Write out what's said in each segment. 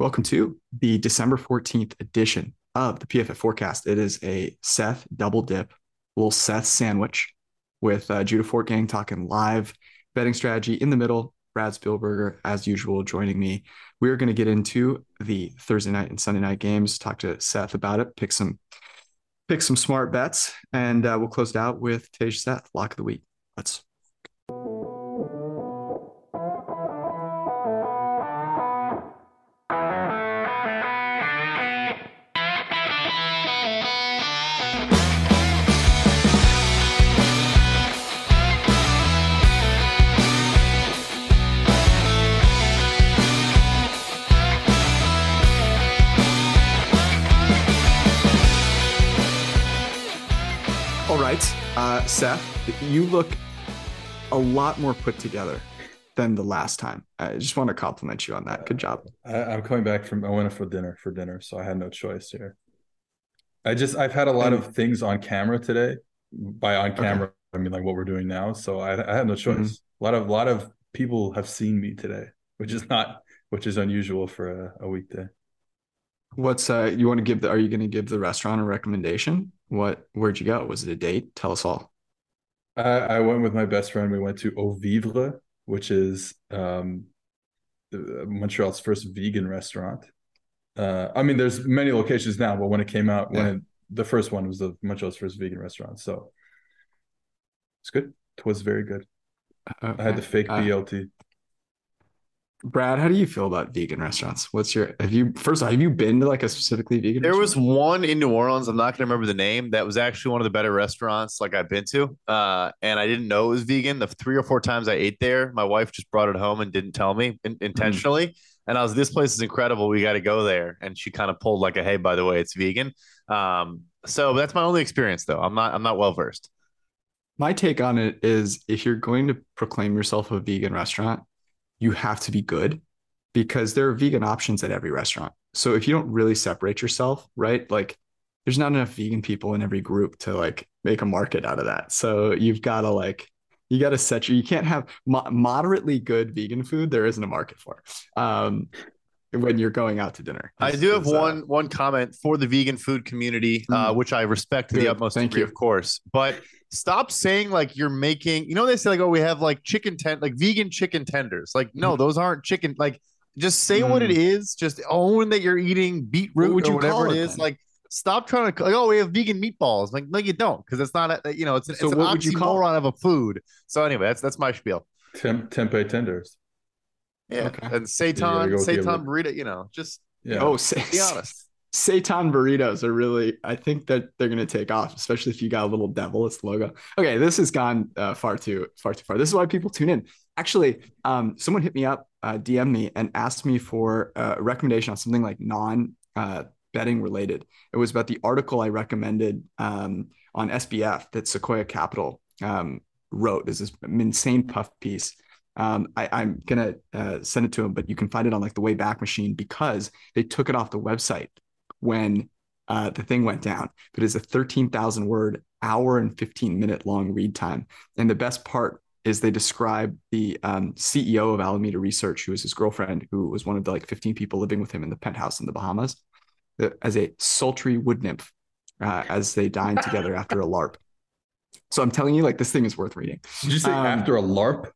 Welcome to the December 14th edition of the PFF Forecast. It is a Seth double dip, little Seth sandwich with uh, Judah Fortgang talking live betting strategy in the middle. Brad Spielberger, as usual, joining me. We're going to get into the Thursday night and Sunday night games, talk to Seth about it, pick some pick some smart bets, and uh, we'll close it out with Tej Seth, lock of the week. Let's Uh, Seth, you look a lot more put together than the last time. I just want to compliment you on that. Good job. I, am coming back from I went for dinner for dinner, so I had no choice here. I just I've had a lot of things on camera today. By on camera, okay. I mean like what we're doing now. So I, I had no choice. Mm-hmm. A lot of a lot of people have seen me today, which is not which is unusual for a, a weekday. What's uh you want to give the are you going to give the restaurant a recommendation? What where'd you go? Was it a date? Tell us all. I, I went with my best friend. We went to Aux Vivres, which is um, Montreal's first vegan restaurant. Uh, I mean, there's many locations now, but when it came out, when it, the first one was the Montreal's first vegan restaurant, so it's good. It was very good. Okay. I had the fake uh, BLT. Brad, how do you feel about vegan restaurants? What's your have you first of all, have you been to like a specifically vegan There was one in New Orleans, I'm not gonna remember the name, that was actually one of the better restaurants like I've been to. Uh, and I didn't know it was vegan. The three or four times I ate there, my wife just brought it home and didn't tell me in- intentionally. Mm. And I was, this place is incredible. We got to go there. And she kind of pulled like a, hey, by the way, it's vegan. Um, so that's my only experience though. I'm not, I'm not well versed. My take on it is if you're going to proclaim yourself a vegan restaurant, you have to be good because there are vegan options at every restaurant. So if you don't really separate yourself, right? Like there's not enough vegan people in every group to like make a market out of that. So you've got to like you got to set your you can't have mo- moderately good vegan food there isn't a market for. Um when you're going out to dinner. I do have one uh, one comment for the vegan food community, uh, mm, which I respect to the utmost Thank degree, you. of course. But stop saying like you're making. You know they say like oh we have like chicken tent like vegan chicken tenders. Like no, mm. those aren't chicken. Like just say mm. what it mm. Just own that you're eating beetroot what or whatever it is. Then? Like stop trying to like, oh, we have vegan meatballs. Like, no, you don't, because it's not a, you know, it's, so it's an oxymoron of a food. So anyway, that's that's my spiel. Temp, tempeh tenders. Yeah, okay. and seitan, yeah, seitan burrito. You know, just yeah. Oh, say, be honest. Seitan burritos are really, I think that they're going to take off, especially if you got a little devil as the logo. Okay, this has gone uh, far too far too far. This is why people tune in. Actually, um, someone hit me up, uh, DM me, and asked me for a recommendation on something like non uh, betting related. It was about the article I recommended um, on SBF that Sequoia Capital um, wrote. This is an insane puff piece. Um, I, am gonna uh, send it to him, but you can find it on like the Wayback Machine because they took it off the website when uh, the thing went down. But it's a 13,000 word, hour and 15 minute long read time. And the best part is they describe the um, CEO of Alameda Research, who is his girlfriend, who was one of the like 15 people living with him in the penthouse in the Bahamas, uh, as a sultry wood nymph uh, as they dine together after a LARP. So I'm telling you, like this thing is worth reading. Did you say um, after a LARP?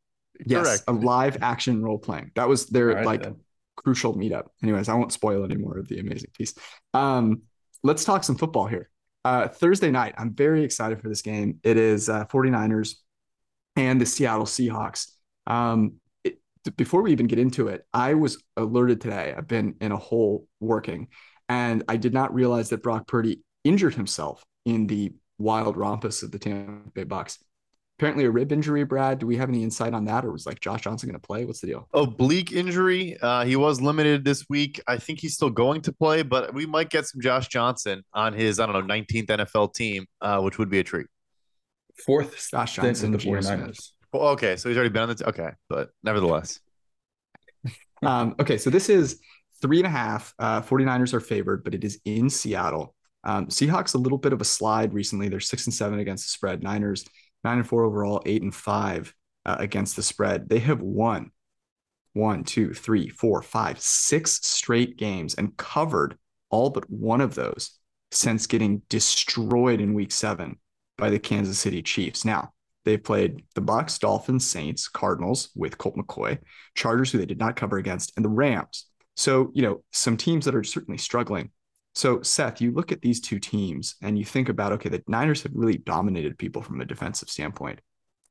Yes, Correct. a live action role playing. That was their right, like then crucial meetup. Anyways, I won't spoil any more of the amazing piece. Um, let's talk some football here. Uh, Thursday night, I'm very excited for this game. It is uh, 49ers and the Seattle Seahawks. Um, it, before we even get into it, I was alerted today. I've been in a hole working, and I did not realize that Brock Purdy injured himself in the wild rompus of the Tampa Bay Bucs apparently a rib injury. Brad, do we have any insight on that, or was like Josh Johnson going to play? What's the deal? Oblique injury. Uh, he was limited this week. I think he's still going to play, but we might get some Josh Johnson on his I don't know 19th NFL team, uh, which would be a treat. Fourth Josh Johnson in the 49ers. Well, okay, so he's already been on the t- okay, but nevertheless. um, okay, so this is three and a half. Uh, 49ers are favored, but it is in Seattle. Um, Seahawks a little bit of a slide recently. They're six and seven against the spread. Niners nine and four overall, eight and five uh, against the spread. They have won one, two, three, four, five, six straight games and covered all but one of those since getting destroyed in week seven by the Kansas City Chiefs. Now, they've played the Bucs, Dolphins, Saints, Cardinals with Colt McCoy, Chargers, who they did not cover against, and the Rams. So, you know, some teams that are certainly struggling. So, Seth, you look at these two teams and you think about, okay, the Niners have really dominated people from a defensive standpoint.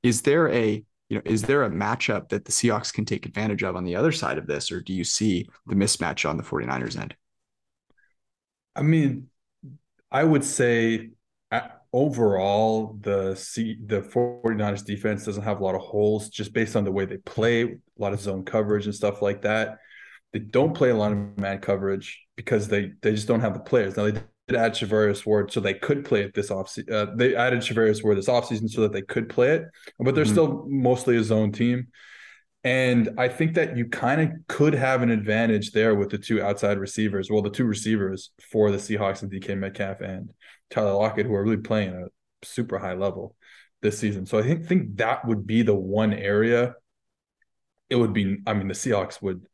Is there a you know, is there a matchup that the Seahawks can take advantage of on the other side of this, or do you see the mismatch on the 49ers end? I mean, I would say uh, overall the C, the 49ers defense doesn't have a lot of holes just based on the way they play, a lot of zone coverage and stuff like that. They don't play a lot of man coverage because they they just don't have the players. Now they did add Charvarius Ward so they could play it this off. Uh, they added Charvarius Ward this offseason so that they could play it, but they're mm-hmm. still mostly a zone team. And I think that you kind of could have an advantage there with the two outside receivers. Well, the two receivers for the Seahawks and DK Metcalf and Tyler Lockett, who are really playing at a super high level this season. So I think think that would be the one area. It would be, I mean, the Seahawks would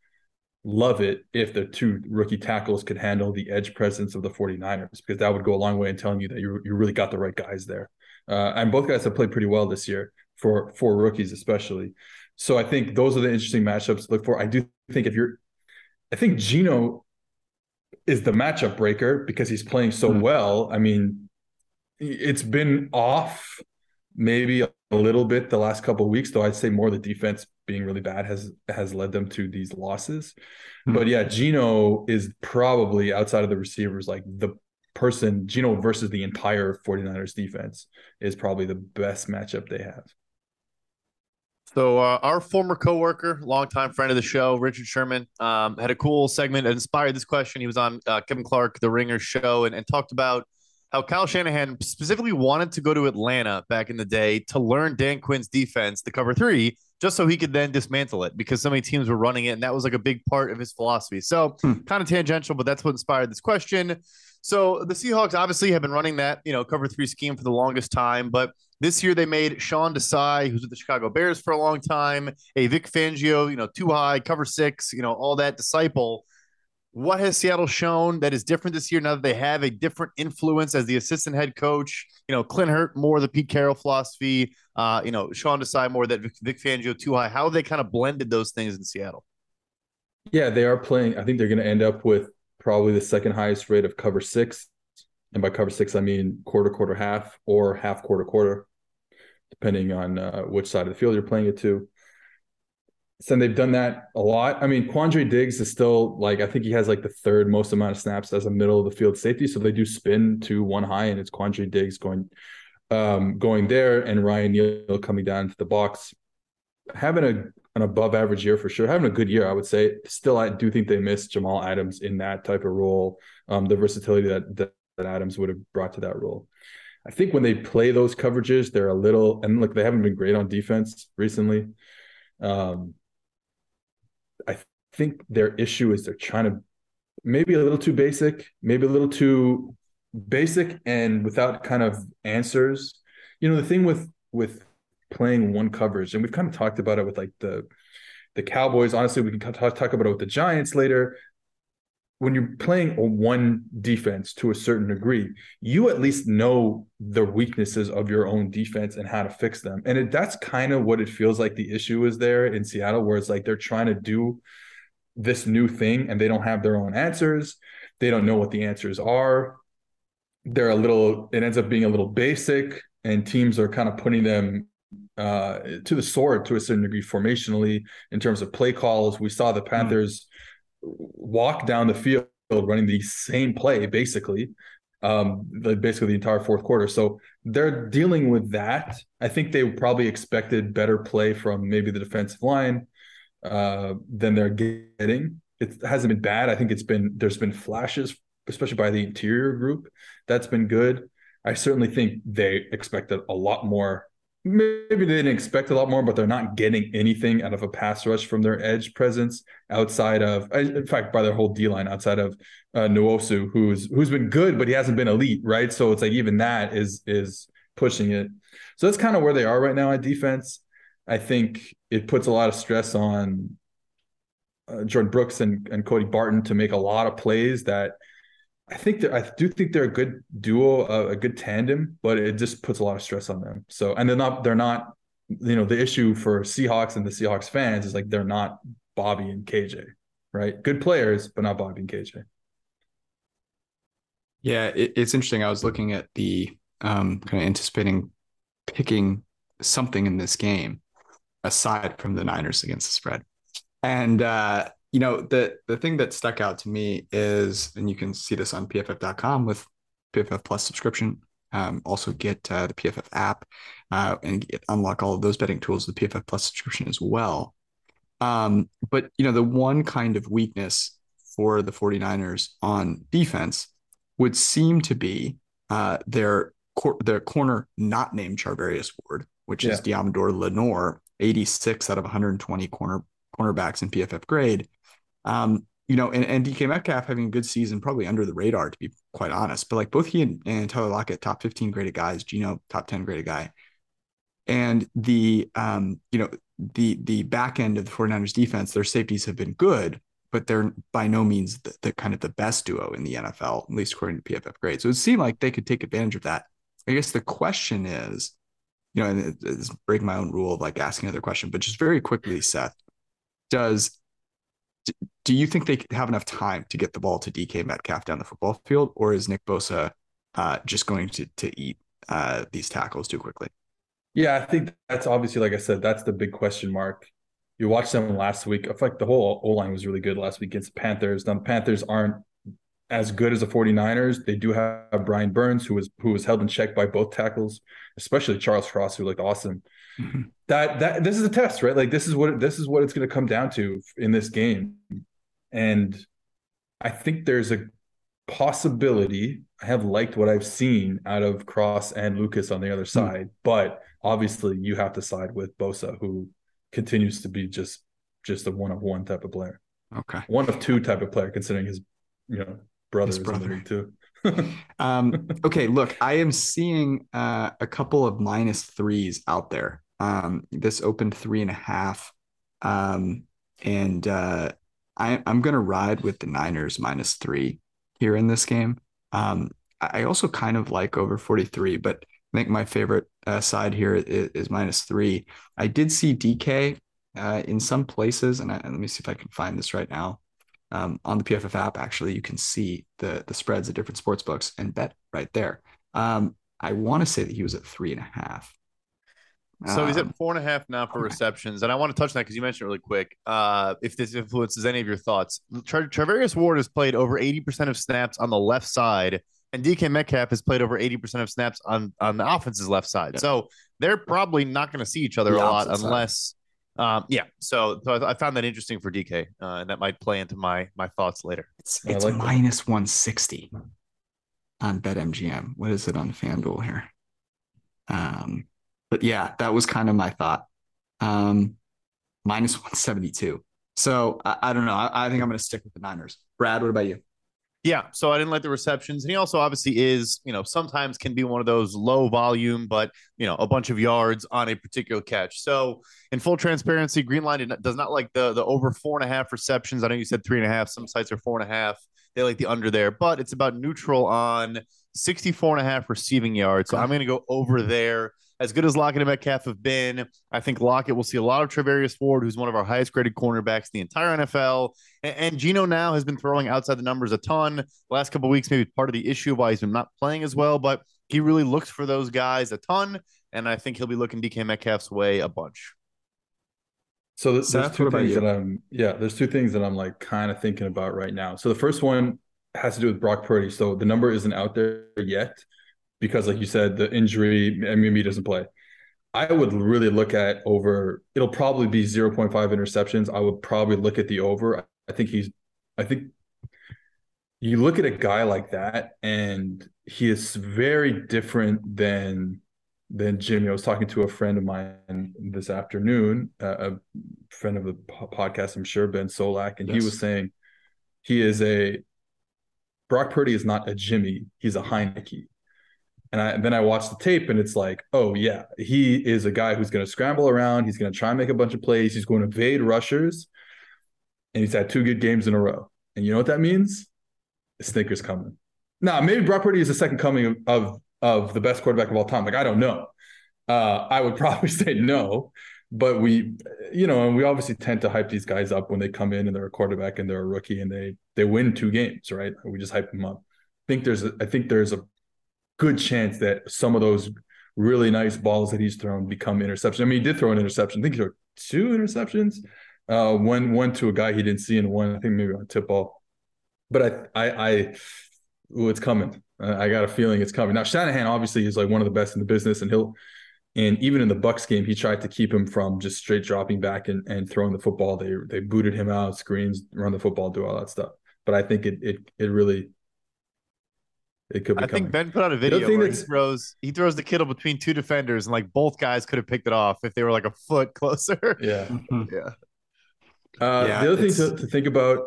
love it if the two rookie tackles could handle the edge presence of the 49ers because that would go a long way in telling you that you, you really got the right guys there. Uh, and both guys have played pretty well this year for for rookies especially. So I think those are the interesting matchups to look for. I do think if you're I think Geno is the matchup breaker because he's playing so mm. well. I mean, it's been off maybe a little bit the last couple weeks, though I'd say more the defense being really bad has has led them to these losses. Mm-hmm. But yeah, Geno is probably outside of the receivers like the person Geno versus the entire 49ers defense is probably the best matchup they have. So uh, our former coworker, longtime friend of the show, Richard Sherman, um, had a cool segment that inspired this question. He was on uh, Kevin Clark, the Ringer show, and, and talked about how Kyle Shanahan specifically wanted to go to Atlanta back in the day to learn Dan Quinn's defense, the cover three, just so he could then dismantle it because so many teams were running it. And that was like a big part of his philosophy. So hmm. kind of tangential, but that's what inspired this question. So the Seahawks obviously have been running that, you know, cover three scheme for the longest time, but this year they made Sean Desai, who's with the Chicago Bears for a long time, a Vic Fangio, you know, two high, cover six, you know, all that disciple what has Seattle shown that is different this year now that they have a different influence as the assistant head coach? You know, Clint Hurtt more of the Pete Carroll philosophy. Uh, you know, Sean Desai more that Vic, Vic Fangio two high. How they kind of blended those things in Seattle? Yeah, they are playing. I think they're going to end up with probably the second highest rate of cover six, and by cover six I mean quarter, quarter, half, or half, quarter, quarter, depending on uh, which side of the field you're playing it to so they've done that a lot. I mean, Quandre Diggs is still like I think he has like the third most amount of snaps as a middle of the field safety. So they do spin to one high, and it's Quandre Diggs going um, going there, and Ryan Neal coming down to the box, having a an above average year for sure, having a good year, I would say. Still, I do think they missed Jamal Adams in that type of role, um, the versatility that, that that Adams would have brought to that role. I think when they play those coverages, they're a little and look, they haven't been great on defense recently. Um, think their issue is they're trying to maybe a little too basic, maybe a little too basic and without kind of answers. You know, the thing with with playing one coverage, and we've kind of talked about it with like the the Cowboys. Honestly, we can talk, talk about it with the Giants later when you're playing a one defense to a certain degree, you at least know the weaknesses of your own defense and how to fix them. And it, that's kind of what it feels like the issue is there in Seattle, where it's like they're trying to do this new thing and they don't have their own answers. They don't know what the answers are. They're a little, it ends up being a little basic, and teams are kind of putting them uh, to the sword to a certain degree formationally in terms of play calls. We saw the hmm. Panthers. Mm walk down the field running the same play basically um the, basically the entire fourth quarter so they're dealing with that i think they probably expected better play from maybe the defensive line uh than they're getting it hasn't been bad i think it's been there's been flashes especially by the interior group that's been good i certainly think they expected a lot more maybe they didn't expect a lot more, but they're not getting anything out of a pass rush from their edge presence outside of, in fact, by their whole D line outside of uh, Nwosu, who's who's been good, but he hasn't been elite, right? So it's like even that is is pushing it. So that's kind of where they are right now at defense. I think it puts a lot of stress on uh, Jordyn Brooks and, and Cody Barton to make a lot of plays that I think I do think they're a good duo, a good tandem, but it just puts a lot of stress on them. So, and they're not, they're not, you know, the issue for Seahawks and the Seahawks fans is like they're not Bobby and KJ, right? Good players, but not Bobby and KJ. Yeah, it, it's interesting. I was looking at the um, kind of anticipating picking something in this game aside from the Niners against the spread. And uh, you know, the the thing that stuck out to me is, and you can see this on PFF.com with PFF Plus subscription. Um, also get uh, the PFF app uh, and get, unlock all of those betting tools with PFF Plus subscription as well. Um, but you know, the one kind of weakness for the 49ers on defense would seem to be uh, their cor- their corner not named Charvarius Ward, which yeah. is Deommodo Lenoir, 86 out of 120 corner cornerbacks in PFF grade. Um, you know, and, and DK Metcalf having a good season, probably under the radar, to be quite honest. But like both he and, and Tyler Lockett, top 15 graded guys, Geno, top 10 graded guy. And the um, you know, the the back end of the 49ers defense, their safeties have been good, but they're by no means the, the kind of the best duo in the NFL, at least according to PFF grade. So it seemed like they could take advantage of that. I guess the question is, you know, and it's break my own rule of like asking another question, but just very quickly, Seth, does do you think they have enough time to get the ball to DK Metcalf down the football field, or is Nick Bosa uh, just going to to eat uh, these tackles too quickly? Yeah, I think that's obviously, like I said, that's the big question mark. You watched them last week. I feel like the whole O line was really good last week against the Panthers. Now the Panthers aren't as good as the 49ers. They do have Brian Burns, who was who was held in check by both tackles, especially Charles Cross, who looked awesome. Mm-hmm. That that this is a test, right? Like this is what this is what it's going to come down to in this game, and I think there's a possibility. I have liked what I've seen out of Cross and Lucas on the other hmm. side, mm-hmm. but obviously you have to side with Bosa, who continues to be just just a one of one type of player. Okay, one of two type of player, considering his you know brothers his brother. too. um, okay, look, I am seeing uh, a couple of minus threes out there. Um, this opened three and a half. Um, and uh, I, am going to ride with the Niners minus three here in this game. Um, I also kind of like over 43, but I think my favorite uh, side here is, is, minus three. I did see DK uh, in some places, and, I, and, let me see if I can find this right now. Um, on the PFF app, actually, you can see the the spreads of different sports books and bet right there. Um, I want to say that he was at three and a half. So he's at um, four and a half now for okay. receptions, and I want to touch on that because you mentioned it really quick. Uh, if this influences any of your thoughts, Tra- Ward has played over eighty percent of snaps on the left side, and DK Metcalf has played over eighty percent of snaps on on the offense's left side. Yeah. So they're probably not going to see each other the a lot unless, um, yeah. So, so I, I, found that interesting for DK, uh, and that might play into my my thoughts later. It's, it's like minus one sixty on BetMGM. What is it on FanDuel here? Um but yeah, that was kind of my thought. Um, minus 172. So I, I don't know. I, I think I'm going to stick with the Niners. Brad, what about you? Yeah, so I didn't like the receptions, and he also obviously is, you know, sometimes can be one of those low volume, but you know, a bunch of yards on a particular catch. So, in full transparency, Greenline does not like the the over four and a half receptions. I know you said three and a half. Some sites are four and a half. They like the under there, but it's about neutral on 64 and a half receiving yards. So I'm going to go over there as good as Lockett and Metcalf have been, I think Lockett will see a lot of Charvarius Ward, who's one of our highest graded cornerbacks in the entire NFL. And, and Geno now has been throwing outside the numbers a ton. The last couple weeks, maybe part of the issue why he's been not playing as well, but he really looks for those guys a ton. And I think he'll be looking DK Metcalf's way a bunch. So there's, there's two things that I'm yeah, there's two things that I'm like kind of thinking about right now. So the first one has to do with Brock Purdy. So the number isn't out there yet, because, like you said, the injury, he doesn't play. I would really look at over. It'll probably be 0.5 interceptions. I would probably look at the over. I think he's. I think you look at a guy like that, and he is very different than than Jimmy. I was talking to a friend of mine this afternoon, uh, a friend of the podcast, I'm sure, Ben Solak, and yes. he was saying he is a Brock Purdy is not a Jimmy, he's a Heinicke. And, I, and then I watched the tape and it's like, oh, yeah, he is a guy who's going to scramble around. He's going to try and make a bunch of plays. He's going to evade rushers. and he's had two good games in a row. And you know what that means? The stinker's coming. Now, maybe Brock Purdy is the second coming of, of, of the best quarterback of all time. Like I don't know. Uh, I would probably say no, but we, you know, and we obviously tend to hype these guys up when they come in and they're a quarterback and they're a rookie and they they win two games, right? We just hype them up. I think there's a, I think there's a good chance that some of those really nice balls that he's thrown become interceptions. I mean, he did throw an interception. I think he threw two interceptions. Uh, one one to a guy he didn't see, and one I think maybe on tip ball. But I I, I ooh, it's coming. I got a feeling it's coming. Now Shanahan obviously is like one of the best in the business, and he'll and even in the Bucs game, he tried to keep him from just straight dropping back and, and throwing the football. They they booted him out, screens, run the football, do all that stuff. But I think it it it really it could be. I coming. think Ben put out a video where he throws he throws the Kittle between two defenders, and like both guys could have picked it off if they were like a foot closer. Yeah, mm-hmm. yeah. Uh, yeah the other thing to, to think about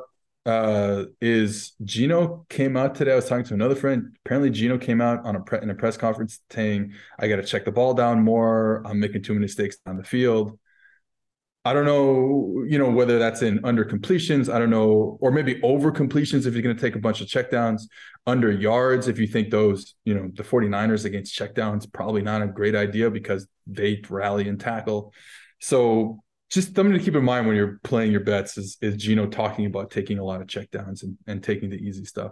uh, is Geno came out today. I was talking to another friend. Apparently, Geno came out on a pre- in a press conference saying, "I got to check the ball down more. I'm making too many mistakes on the field." I don't know, you know, whether that's in under completions. I don't know, or maybe over completions if you're going to take a bunch of checkdowns, under yards. If you think those, you know, the 49ers against checkdowns, probably not a great idea because they rally and tackle. So just something to keep in mind when you're playing your bets is, is Geno talking about taking a lot of checkdowns and, and taking the easy stuff.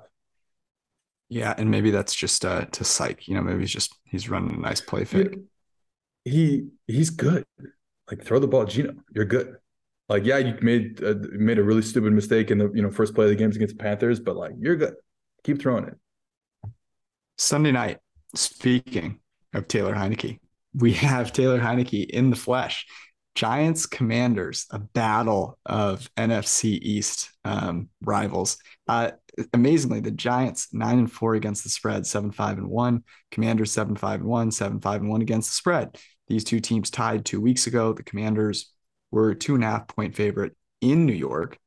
Yeah. And maybe that's just uh, to psych, you know, maybe he's just, he's running a nice play fake. He, he's good like throw the ball, Geno. You're good. Like, yeah, you made uh, made a really stupid mistake in the you know first play of the games against the Panthers, but like you're good. Keep throwing it. Sunday night. Speaking of Taylor Heinicke, we have Taylor Heinicke in the flesh. Giants Commanders, a battle of NFC East um, rivals. Uh, amazingly, the Giants nine and four against the spread, seven five and one. Commanders seven five and one, seven five and one against the spread. These two teams tied two weeks ago. The Commanders were two and a half point favorite in New York.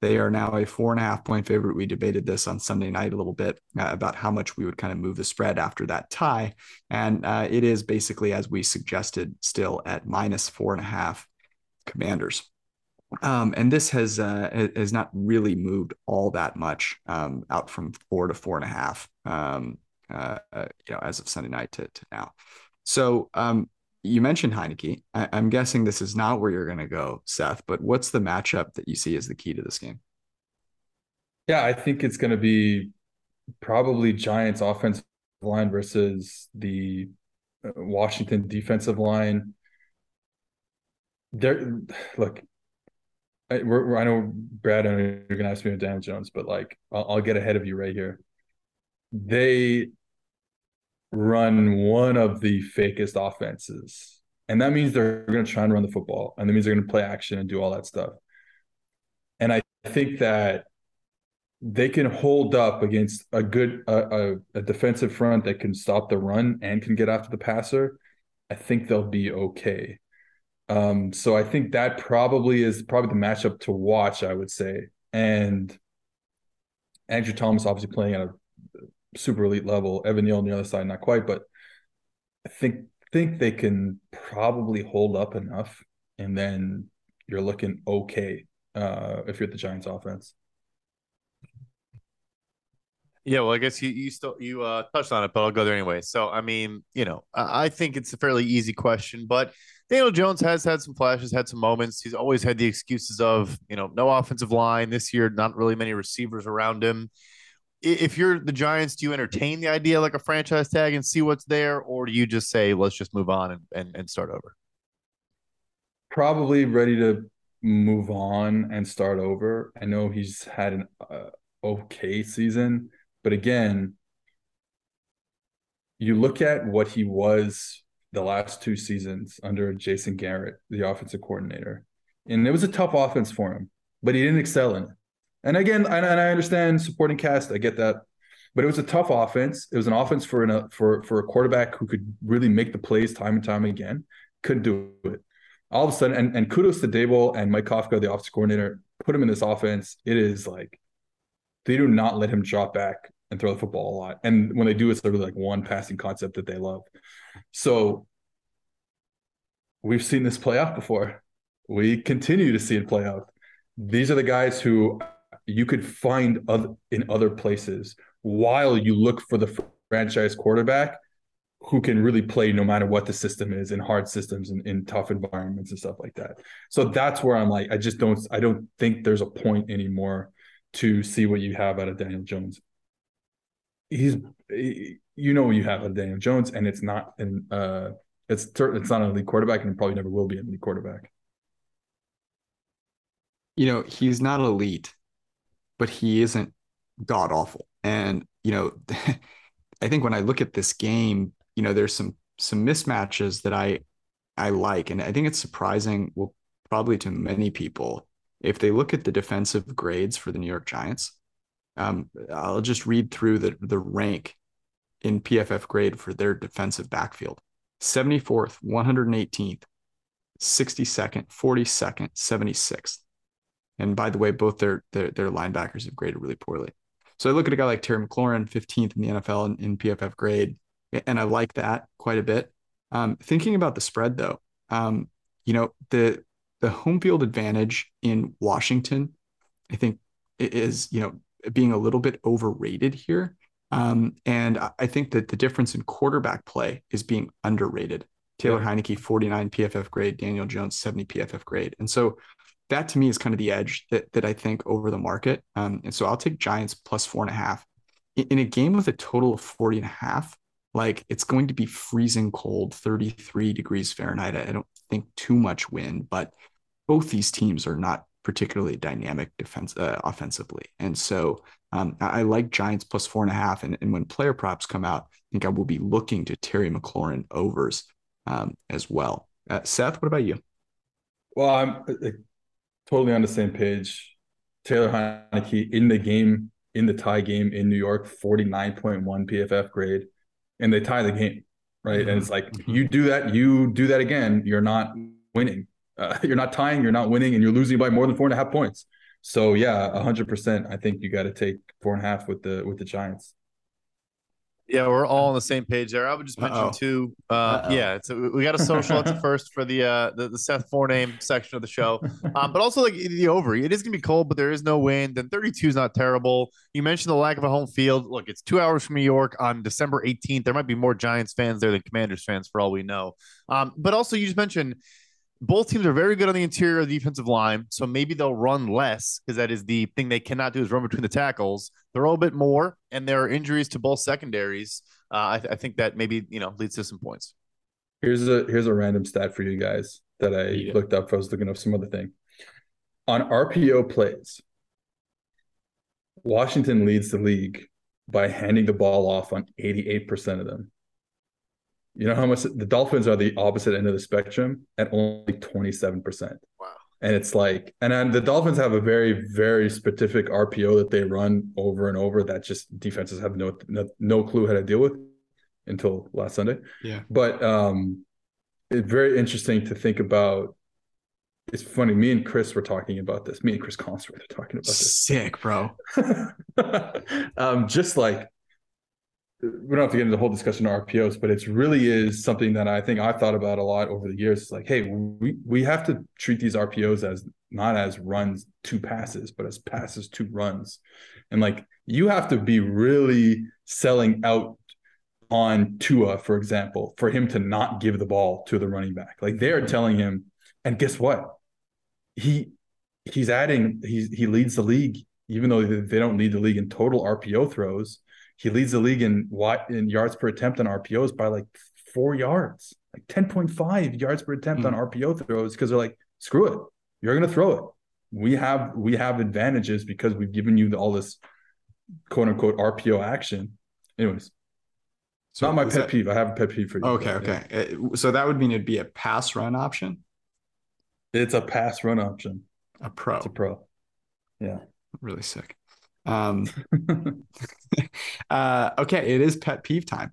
They are now a four and a half point favorite. We debated this on Sunday night a little bit uh, about how much we would kind of move the spread after that tie. And uh, it is basically, as we suggested, still at minus four and a half commanders. Um, and this has uh, has not really moved all that much um, out from four to four and a half, um, uh, uh, you know, as of Sunday night to, to now. So um, you mentioned Heinicke. I, am guessing this is not where you're going to go, Seth. But what's the matchup that you see as the key to this game? Yeah, I think it's going to be probably Giants offensive line versus the uh, Washington defensive line. There, look, I, I know Brad, and you're going to ask me about Dan Jones, but like, I'll, I'll get ahead of you right here. They run one of the fakest offenses. And that means they're going to try and run the football. And that means they're going to play action and do all that stuff. And I think that they can hold up against a good a, a defensive front that can stop the run and can get after the passer. I think they'll be okay. Um, so I think that probably is probably the matchup to watch, I would say. And Andrew Thomas obviously playing at a super elite level. Evan Neal on the other side, not quite, but I think think they can probably hold up enough, and then you're looking okay uh, if you're at the Giants offense. Yeah, well, I guess you you still you uh, touched on it, but I'll go there anyway. So, I mean, you know, I, I think it's a fairly easy question, but Daniel Jones has had some flashes, had some moments. He's always had the excuses of you know no offensive line this year, not really many receivers around him if you're the Giants, do you entertain the idea like a franchise tag and see what's there, or do you just say let's just move on and, and, and start over? Probably ready to move on and start over. I know he's had an uh, okay season, but again, you look at what he was the last two seasons under Jason Garrett, the offensive coordinator, and it was a tough offense for him, but he didn't excel in it. And again, and, and I understand supporting cast. I get that, but it was a tough offense. It was an offense for an, uh, for for a quarterback who could really make the plays time and time again. Couldn't do it. All of a sudden, and, and kudos to Daboll and Mike Kafka, the offensive coordinator, put him in this offense. It is like they do not let him drop back and throw the football a lot. And when they do, it's literally like one passing concept that they love. So we've seen this play out before. We continue to see it play out. these are the guys who you could find other, in other places while you look for the franchise quarterback who can really play no matter what the system is in hard systems and in tough environments and stuff like that. So that's where I'm like, I just don't, I don't think there's a point anymore to see what you have out of Daniel Jones. He's, you know, what you have out of Daniel Jones, and it's not an, uh, it's it's not an elite quarterback, and probably never will be an elite quarterback. You know, he's not elite, but he isn't god awful. And you know, I think when I look at this game, you know, there's some some mismatches that I I like, and I think it's surprising. Well, probably to many people, if they look at the defensive grades for the New York Giants, um, I'll just read through the the rank in PFF grade for their defensive backfield: 74th, 118th, 62nd, 42nd, 76th. And by the way, both their their, their linebackers have graded really poorly. So I look at a guy like Terry McLaurin, 15th in the NFL in, in PFF grade, and I like that quite a bit. Um, thinking about the spread though, um, you know the the home field advantage in Washington, I think is you know being a little bit overrated here. Um, and I think that the difference in quarterback play is being underrated. Taylor yeah. Heinicke, 49 PFF grade, Daniel Jones, 70 PFF grade. And so that to me is kind of the edge that, that I think over the market. Um, and so I'll take Giants plus four and a half. In, a game with a total of 40 and a half, like it's going to be freezing cold, 33 degrees Fahrenheit. I don't think too much wind, but both these teams are not particularly dynamic defense uh, offensively. And so um, I, I, like Giants plus four and a half. And, and when player props come out, I think I will be looking to Terry McLaurin overs um, as well. Uh, Seth, what about you? Well, I'm uh, totally on the same page. Taylor Heinicke in the game, in the tie game in New York, 49.1 PFF grade and they tie the game, right? Mm-hmm. And it's like mm-hmm. you do that, you do that again, you're not winning. Uh, you're not tying, you're not winning, and you're losing by more than four and a half points. So yeah, hundred percent. I think you got to take four and a half with the with the Giants. Yeah, we're all on the same page there. I would just mention Uh-oh. too. Uh, yeah, it's a, we got a social at the first for the uh the, the Seth Forname section of the show. Um, but also like the over. It is gonna be cold, but there is no wind, and 32 is not terrible. You mentioned the lack of a home field. Look, it's two hours from New York on December 18th. There might be more Giants fans there than Commanders fans for all we know. Um, but also you just mentioned both teams are very good on the interior of the defensive line, so maybe they'll run less because that is the thing they cannot do is run between the tackles. They're a little bit more, and there are injuries to both secondaries. Uh, I, th- I, think that maybe you know leads to some points. Here's a here's a random stat for you guys that I yeah. looked up. I was looking up some other thing on RPO plays. Washington leads the league by handing the ball off on 88% of them. You know how much the Dolphins are the opposite end of the spectrum at only 27%. Wow. And it's like, and then the Dolphins have a very, very specific RPO that they run over and over that just defenses have no no, no clue how to deal with until last Sunday. Yeah. But um it's very interesting to think about. It's funny. Me and Chris were talking about this. Me and Chris Collinsworth were talking about this. Sick, bro. um, just like we don't have to get into the whole discussion of RPOs, but it really is something that I think I've thought about a lot over the years. It's like, hey, we we have to treat these RPOs as not as runs to passes, but as passes to runs. And like you have to be really selling out on Tua, for example, for him to not give the ball to the running back. Like they're telling him, and guess what? He he's adding, he's he leads the league, even though they don't lead the league in total RPO throws he leads the league in in yards per attempt on RPOs by like four yards, like 10.5 yards per attempt mm-hmm. on RPO throws because they're like, screw it, you're gonna throw it. We have we have advantages because we've given you all this quote unquote RPO action. Anyways, it's so not my pet that, peeve. I have a pet peeve for you. Okay, but, okay. Yeah. So that would mean it'd be a pass run option. It's a pass run option. A pro. It's a pro. Yeah. Really sick. Um, uh, okay, it is pet peeve time.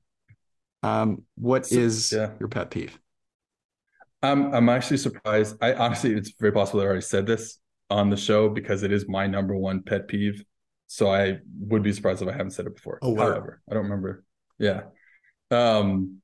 Um, what so, is yeah. your pet peeve? I'm I'm actually surprised. I honestly, it's very possible I already said this on the show because it is my number one pet peeve. So I would be surprised if I haven't said it before. Oh, wow. However, I don't remember. Yeah. Um,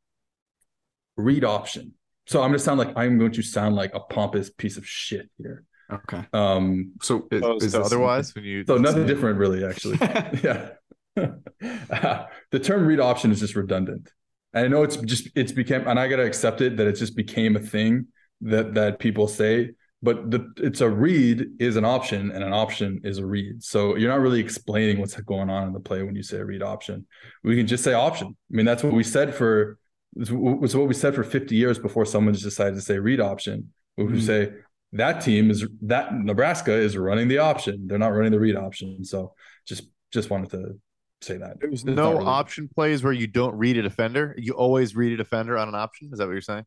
read option. So I'm going to sound like I'm going to sound like a pompous piece of shit here. Okay. Um. So, is, oh, is so otherwise, when you so nothing different really, actually. yeah. uh, the term read option is just redundant. And I know it's just it's became, and I gotta accept it that it just became a thing that that people say. But the it's a read is an option, and an option is a read. So you're not really explaining what's going on in the play when you say read option. We can just say option. I mean, that's what we said for was what we said for 50 years before someone just decided to say read option. We mm-hmm. say that team is that Nebraska is running the option. They're not running the read option. So just just wanted to say that. There's it's no really... option plays where you don't read a defender. You always read a defender on an option. Is that what you're saying?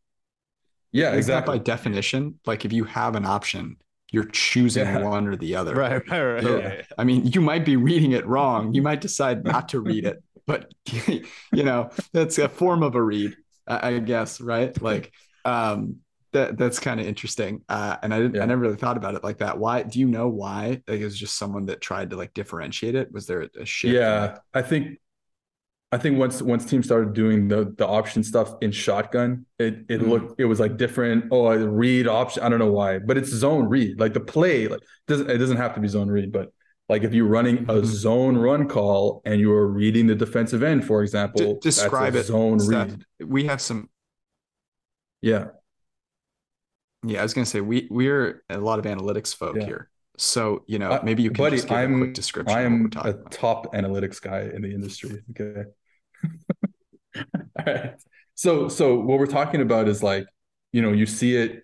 Yeah, exactly. By definition, like if you have an option, you're choosing yeah. one or the other. Right, right, right. So, yeah. I mean, you might be reading it wrong. You might decide not to read it, but you know, that's a form of a read, I guess, right? Like, um, that that's kind of interesting. Uh, and I didn't, yeah. I never really thought about it like that. Why do you know why? Like it was just someone that tried to like differentiate it. Was there a shift? Yeah, I think I think once once teams started doing the the option stuff in shotgun, it it mm looked it was like different. Oh, a read option. I don't know why, but it's zone read. Like the play, like doesn't it doesn't have to be zone read, but like if you're running a mm-hmm. zone run call and you are reading the defensive end, for example, D- describe it. Zone read. We have some. Yeah. Yeah, I was gonna say we we're a lot of analytics folk yeah. here. So you know, uh, maybe you can buddy, just give I'm, a quick description. I am a about. top analytics guy in the industry. Okay. All right. So so what we're talking about is like, you know, you see it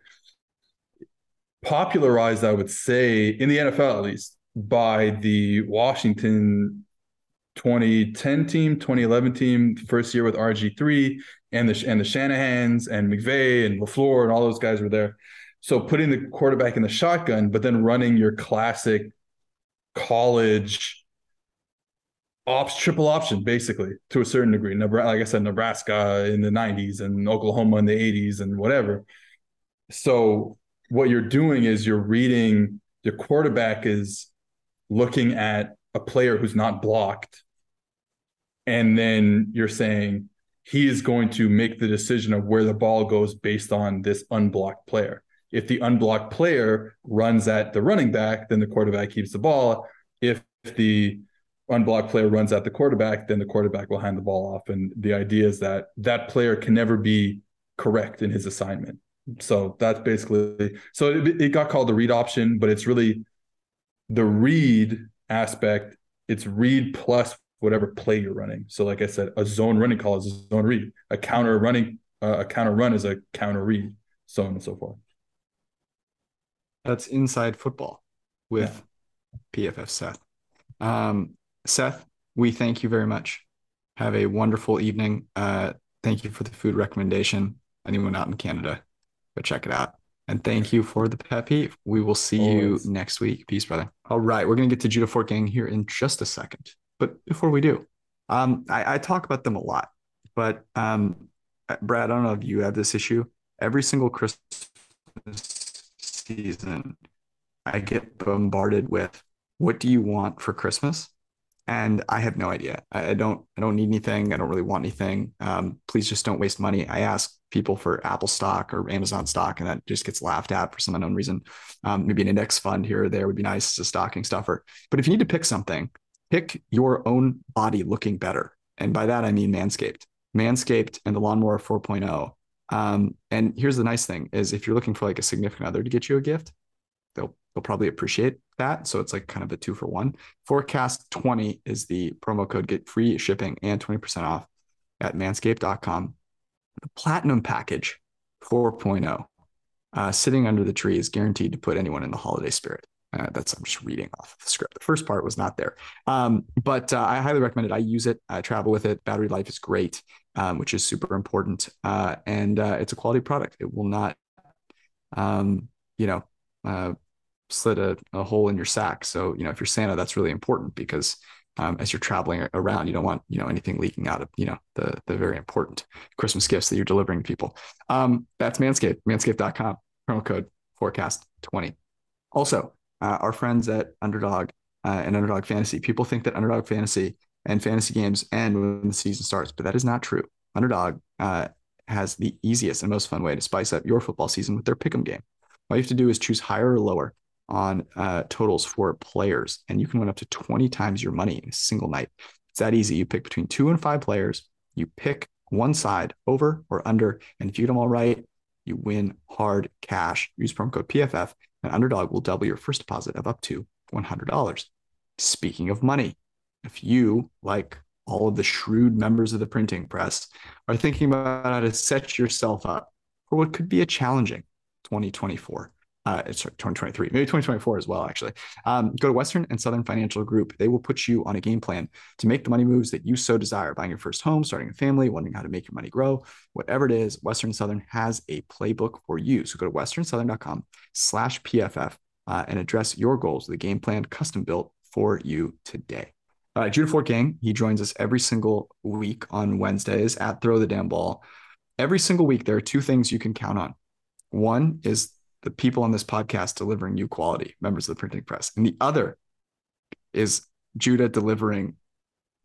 popularized, I would say, in the NFL at least, by the Washington 2010 team, 2011 team, first year with RG3, and the and the Shanahans and McVay and LaFleur and all those guys were there. So putting the quarterback in the shotgun, but then running your classic college ops triple option basically to a certain degree. Like I said, Nebraska in the 90s and Oklahoma in the 80s and whatever. So what you're doing is you're reading your quarterback is looking at a player who's not blocked. And then you're saying he is going to make the decision of where the ball goes based on this unblocked player. If the unblocked player runs at the running back, then the quarterback keeps the ball. If the unblocked player runs at the quarterback, then the quarterback will hand the ball off. And the idea is that that player can never be correct in his assignment. So that's basically so it, it got called the read option, but it's really the read aspect. It's read plus whatever play you're running. So like I said, a zone running call is a zone read. A counter running uh, a counter run is a counter read, so on and so forth. That's inside football with yeah. PFF Seth. Um, Seth, we thank you very much. Have a wonderful evening. Uh, thank you for the food recommendation. Anyone out in Canada, go check it out. And thank you for the pet peeve. We will see Always. you next week. Peace, brother. All right. We're going to get to Judah Fortgang here in just a second. But before we do, um, I, I talk about them a lot. But um, Brad, I don't know if you have this issue. Every single Christmas season, I get bombarded with what do you want for Christmas? And I have no idea. I, don't I don't need anything. I don't really want anything. Um, please just don't waste money. I ask people for Apple stock or Amazon stock, and that just gets laughed at for some unknown reason. Um, maybe an index fund here or there would be nice as a stocking stuffer. But if you need to pick something, pick your own body looking better. And by that I mean Manscaped. Manscaped and the Lawnmower 4.0 um, and here's the nice thing is if you're looking for like a significant other to get you a gift, they'll they'll probably appreciate that. So it's like kind of a two for one. Forecast 20 is the promo code, get free shipping and 20% off at manscaped.com. The platinum package 4.0, uh, sitting under the tree is guaranteed to put anyone in the holiday spirit. Uh, that's I'm just reading off the script. The first part was not there, um, but uh, I highly recommend it. I use it. I travel with it. Battery life is great, um, which is super important, uh, and uh, it's a quality product. It will not, um, you know, uh, slit a, a, hole in your sack. So you know, if you're Santa, that's really important because um, as you're traveling around, you don't want you know anything leaking out of you know the the very important Christmas gifts that you're delivering to people. Um, that's Manscaped. Manscaped.com. Promo code forecast twenty. Also, uh, our friends at Underdog uh, and Underdog Fantasy. People think that Underdog Fantasy and fantasy games end when the season starts, but that is not true. Underdog uh, has the easiest and most fun way to spice up your football season with their pick'em game. All you have to do is choose higher or lower on uh, totals for players, and you can win up to 20 times your money in a single night. It's that easy. You pick between two and five players, you pick one side over or under, and if you get them all right, you win hard cash. Use promo code PFF, and Underdog will double your first deposit of up to $100. Speaking of money, if you, like all of the shrewd members of the printing press, are thinking about how to set yourself up for what could be a challenging 2024, uh, sorry, 2023, maybe 2024 as well, actually. Um, go to Western and Southern Financial Group. They will put you on a game plan to make the money moves that you so desire. Buying your first home, starting a family, wondering how to make your money grow, whatever it is, Western Southern has a playbook for you. So go to westernsouthern.com slash PFF uh, and address your goals with a game plan custom built for you today. Uh, Judah Fortgang, he joins us every single week on Wednesdays at Throw the Damn Ball. Every single week, there are two things you can count on. One is the people on this podcast delivering you quality, members of the printing press. And the other is Judah delivering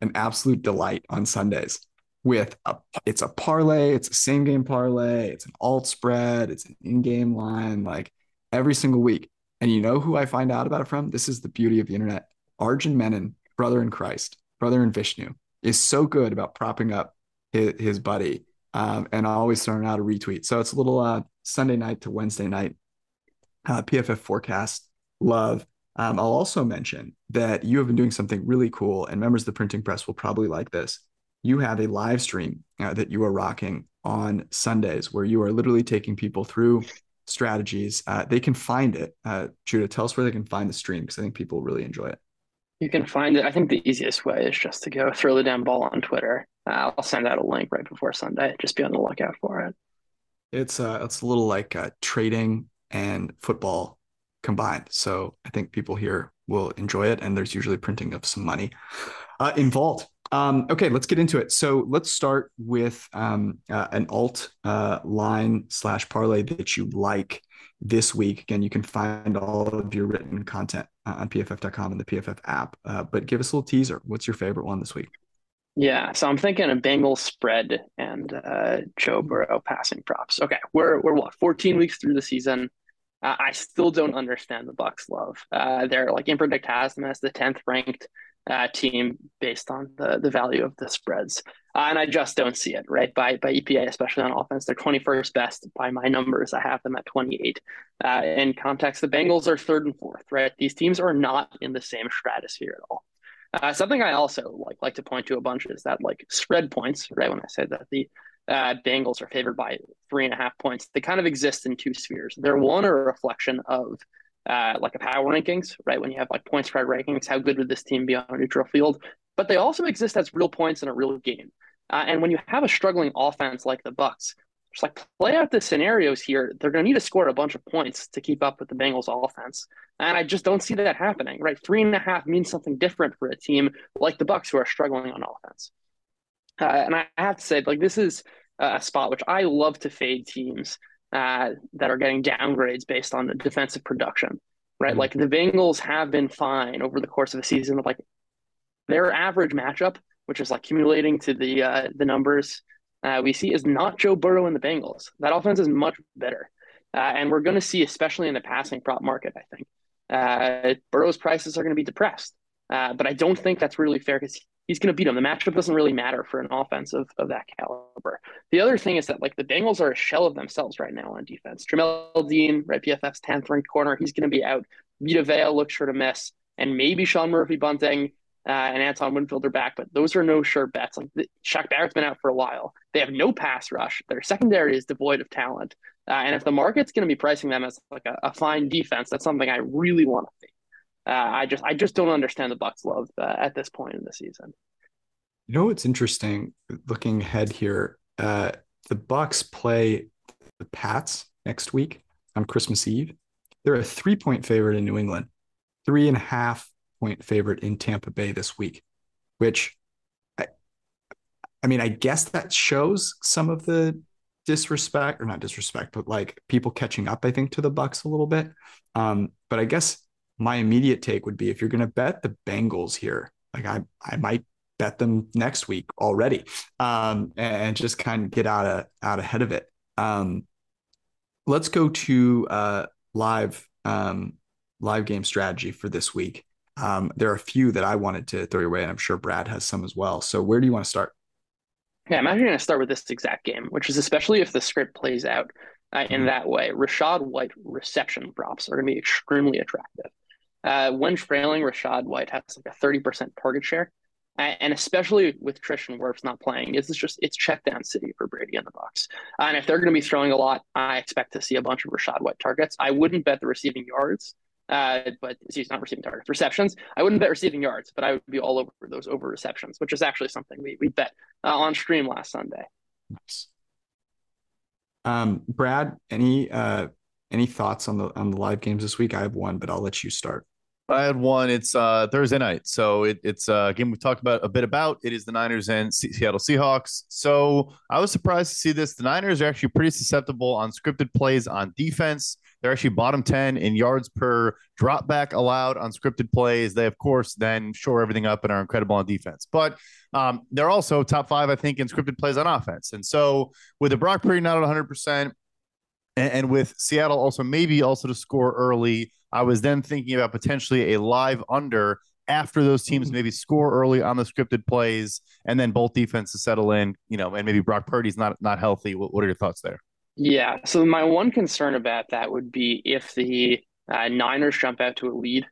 an absolute delight on Sundays with a it's a parlay, it's a same game parlay, it's an alt spread, it's an in-game line, like every single week. And you know who I find out about it from? This is the beauty of the internet. Arjun Menon, brother in Christ, brother in Vishnu, is so good about propping up his, his buddy um, and always throwing out a retweet. So it's a little uh, Sunday night to Wednesday night uh, PFF forecast love. Um, I'll also mention that you have been doing something really cool, and members of the printing press will probably like this. You have a live stream uh, that you are rocking on Sundays where you are literally taking people through strategies. Uh, they can find it. Uh, Judah, tell us where they can find the stream because I think people really enjoy it. You can find it. I think the easiest way is just to go throw the damn ball on Twitter. Uh, I'll send out a link right before Sunday. Just be on the lookout for it. It's uh, it's a little like uh, trading and football combined. So I think people here will enjoy it, and there's usually printing of some money uh, in Vault. Um, okay, let's get into it. So let's start with um, uh, an alt uh, line slash parlay that you like this week. Again, you can find all of your written content uh, on pff.com and the PFF app. Uh, but give us a little teaser. What's your favorite one this week? Yeah, so I'm thinking a Bengals spread and uh, Joe Burrow passing props. Okay, we're we're what 14 weeks through the season. Uh, I still don't understand the Bucs love. Uh, they're like Impredict has them as the 10th ranked uh, team based on the the value of the spreads, uh, and I just don't see it right by by EPA, especially on offense. They're 21st best by my numbers. I have them at 28. Uh, in context, the Bengals are third and fourth. Right, these teams are not in the same stratosphere at all. Uh, something I also like like to point to a bunch is that like spread points. Right, when I said that the uh, Bengals are favored by three and a half points, they kind of exist in two spheres. They're one a reflection of uh, like a power rankings, right? When you have like point spread rankings, how good would this team be on a neutral field? But they also exist as real points in a real game. Uh, and when you have a struggling offense like the Bucs, just like play out the scenarios here, they're going to need to score a bunch of points to keep up with the Bengals offense. And I just don't see that happening, right? Three and a half means something different for a team like the Bucs who are struggling on offense. Uh, and I have to say, like, this is a spot which I love to fade teams uh, that are getting downgrades based on the defensive production, right? Mm-hmm. Like the Bengals have been fine over the course of a season. Like their average matchup, which is like accumulating to the uh, the numbers uh, we see, is not Joe Burrow and the Bengals. That offense is much better, uh, and we're going to see, especially in the passing prop market, I think uh, Burrow's prices are going to be depressed. Uh, but I don't think that's really fair because he's going to beat him. The matchup doesn't really matter for an offense of, of that caliber. The other thing is that like the Bengals are a shell of themselves right now on defense. Jamel Dean, right, PFF's 10th ranked corner, he's going to be out. Vita Vea looks sure to miss, and maybe Sean Murphy Bunting uh, and Antoine Winfield are back, but those are no sure bets. Like the, Shaq Barrett's been out for a while. They have no pass rush. Their secondary is devoid of talent. Uh, and if the market's going to be pricing them as like a, a, fine defense, that's something I really want to see. Uh, I just I just don't understand the Bucs love uh, at this point in the season. You know what's interesting? Looking ahead here, uh, the Bucs play the Pats next week on Christmas Eve. They're a three point favorite in New England, three and a half point favorite in Tampa Bay this week, which I, I mean, I guess that shows some of the disrespect or not disrespect, but like people catching up, I think, to the Bucs a little bit. Um, but I guess my immediate take would be if you're going to bet the Bengals here, like I, I might bet them next week already, um, and just kind of get out of out ahead of it. Um, let's go to uh, live um, live game strategy for this week. Um, there are a few that I wanted to throw your way, and I'm sure Brad has some as well. So where do you want to start? Yeah, I'm actually going to start with this exact game, which is especially if the script plays out uh, in mm-hmm. that way. Rashad White reception props are going to be extremely attractive. Uh, when trailing, Rashad White has like a 30% target share. And especially with Tristan Wirfs not playing, it's just it's check down city for Brady in the Bucs. Uh, and if they're going to be throwing a lot, I expect to see a bunch of Rashad White targets. I wouldn't bet the receiving yards, uh, but he's not receiving targets. Receptions, I wouldn't bet receiving yards, but I would be all over those over receptions, which is actually something we we bet uh, on stream last Sunday. Nice. Um, Brad, any uh, any thoughts on the on the live games this week? I have one, but I'll let you start. I had one. It's uh, Thursday night, so it, it's a game we've talked about a bit about. It is the Niners and C- Seattle Seahawks. So I was surprised to see this. The Niners are actually pretty susceptible on scripted plays on defense. They're actually bottom ten in yards per drop back allowed on scripted plays. They of course then shore everything up and are incredible on defense, but um, they're also top five, I think, in scripted plays on offense. And so with the Brock Purdy not at 100 percent, and with Seattle also maybe also to score early I was then thinking about potentially a live under after those teams mm-hmm. maybe score early on the scripted plays and then both defenses settle in, you know, and maybe Brock Purdy's not not healthy. What, what are your thoughts there? Yeah. So my one concern about that would be if the uh, Niners jump out to a lead.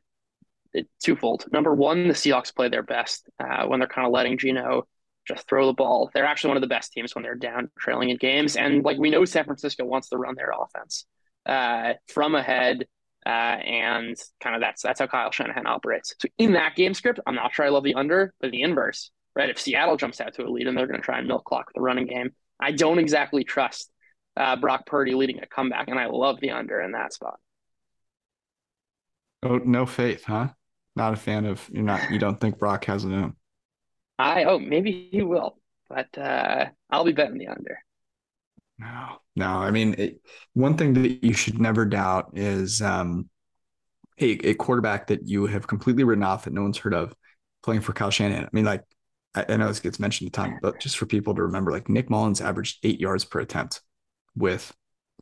It, twofold. Number one, the Seahawks play their best uh, when they're kind of letting Geno just throw the ball. They're actually one of the best teams when they're down trailing in games. And like we know San Francisco wants to run their offense uh, from ahead uh, and kind of that's that's how Kyle Shanahan operates. So in that game script, I'm not sure I love the under, but the inverse, right? If Seattle jumps out to a lead and they're going to try and milk clock the running game, I don't exactly trust uh, Brock Purdy leading a comeback, and I love the under in that spot. Oh, no faith, huh? Not a fan of you're not. You don't think Brock has it in I oh maybe he will, but uh, I'll be betting the under. No, no. I mean, it, one thing that you should never doubt is um, a, a quarterback that you have completely written off that no one's heard of playing for Kyle Shanahan. I mean, like, I, I know this gets mentioned a ton, but just for people to remember, like Nick Mullens averaged eight yards per attempt with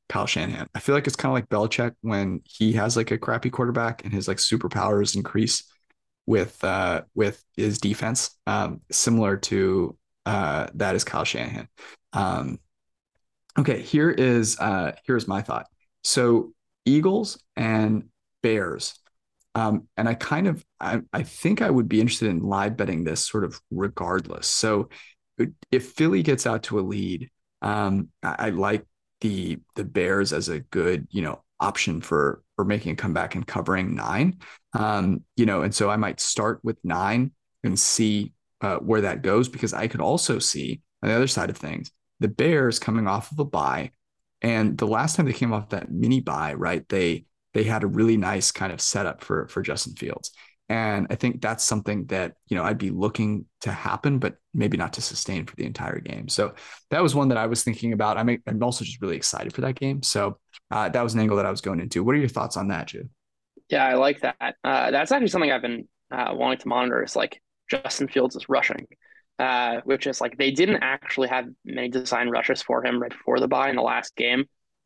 Kyle Shanahan. I feel like it's kind of like Belichick when he has like a crappy quarterback and his like superpowers increase with uh with his defense. Um, similar to uh that is Kyle Shanahan. Um, Okay, here is uh, here's my thought. So Eagles and Bears, um, and I kind of I, I think I would be interested in live betting this sort of regardless. So if Philly gets out to a lead, um, I, I like the the Bears as a good you know option for for making a comeback and covering nine. Um, you know, and so I might start with nine and see uh, where that goes because I could also see on the other side of things the Bears coming off of a bye, and the last time they came off that mini bye, right? They they had a really nice kind of setup for for Justin Fields. And I think that's something that, you know, I'd be looking to happen, but maybe not to sustain for the entire game. So that was one that I was thinking about. I'm, I'm also just really excited for that game. So uh, that was an angle that I was going into. What are your thoughts on that, Jude? Yeah, I like that. Uh, that's actually something I've been uh, wanting to monitor is like Justin Fields is rushing uh, which is like they didn't actually have many design rushes for him right before the bye in the last game,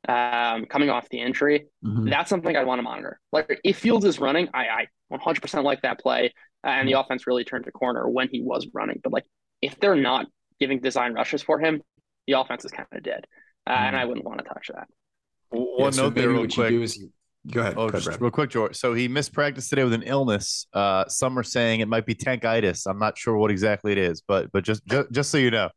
um, coming off the injury. Mm-hmm. That's something I'd want to monitor. Like if Fields is running, I, I 100% like that play, and the mm-hmm. offense really turned a corner when he was running. But like if they're not giving design rushes for him, the offense is kind of dead, uh, mm-hmm. and I wouldn't want to touch that. One yeah, so note there, real quick. Go ahead. Oh, go ahead, real quick, George. So he missed practice today with an illness. Uh, some are saying it might be tankitis. I'm not sure what exactly it is, but but just just, just so you know,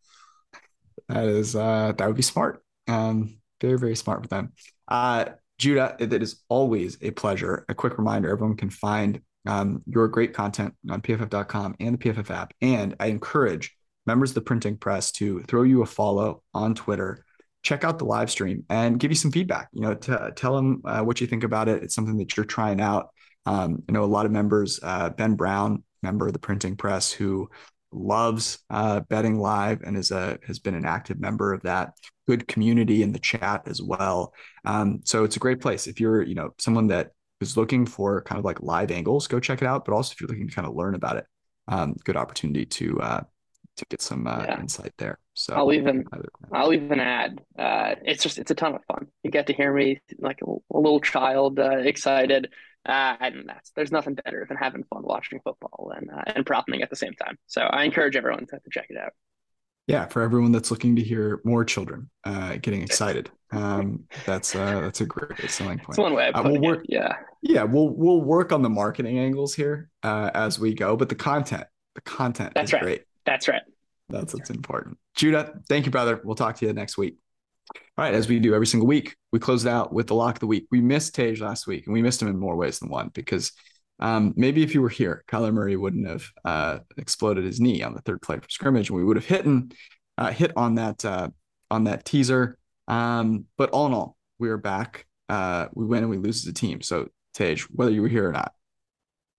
that is uh, that would be smart. Um, very very smart with them. Uh, Judah, it is always a pleasure. A quick reminder: everyone can find um, your great content on PFF.com and the PFF app, and I encourage members of the printing press to throw you a follow on Twitter check out the live stream and give you some feedback. You know, to, tell them uh, what you think about it. It's something that you're trying out. Um, I know a lot of members, uh, Ben Brown, member of the printing press, who loves uh, betting live and is a has been an active member of that. Good community in the chat as well. Um, so it's a great place if you're you know someone that is looking for kind of like live angles, go check it out. But also if you're looking to kind of learn about it, um, good opportunity to uh, to get some uh, yeah. insight there. So I'll even I'll even add uh, it's just it's a ton of fun. You get to hear me like a, a little child uh, excited Uh, and that's there's nothing better than having fun watching football and uh, and propping at the same time. So I encourage everyone to, to check it out. Yeah, for everyone that's looking to hear more children uh, getting excited, um, that's uh, that's a great selling point. That's one way. Of we'll work, it. Yeah, yeah, we'll we'll work on the marketing angles here uh, as we go, but the content, the content that's is right. great. That's right. That's what's important. Judah, thank you, brother. We'll talk to you next week. All right, as we do every single week, we close it out with the lock of the week. We missed Tej last week, and we missed him in more ways than one because um, maybe if you were here, Kyler Murray wouldn't have uh, exploded his knee on the third play for scrimmage, and we would have hit and uh, hit on that uh, on that teaser. Um, but all in all, we are back. Uh, we win and we lose as a team. So Tej, whether you were here or not,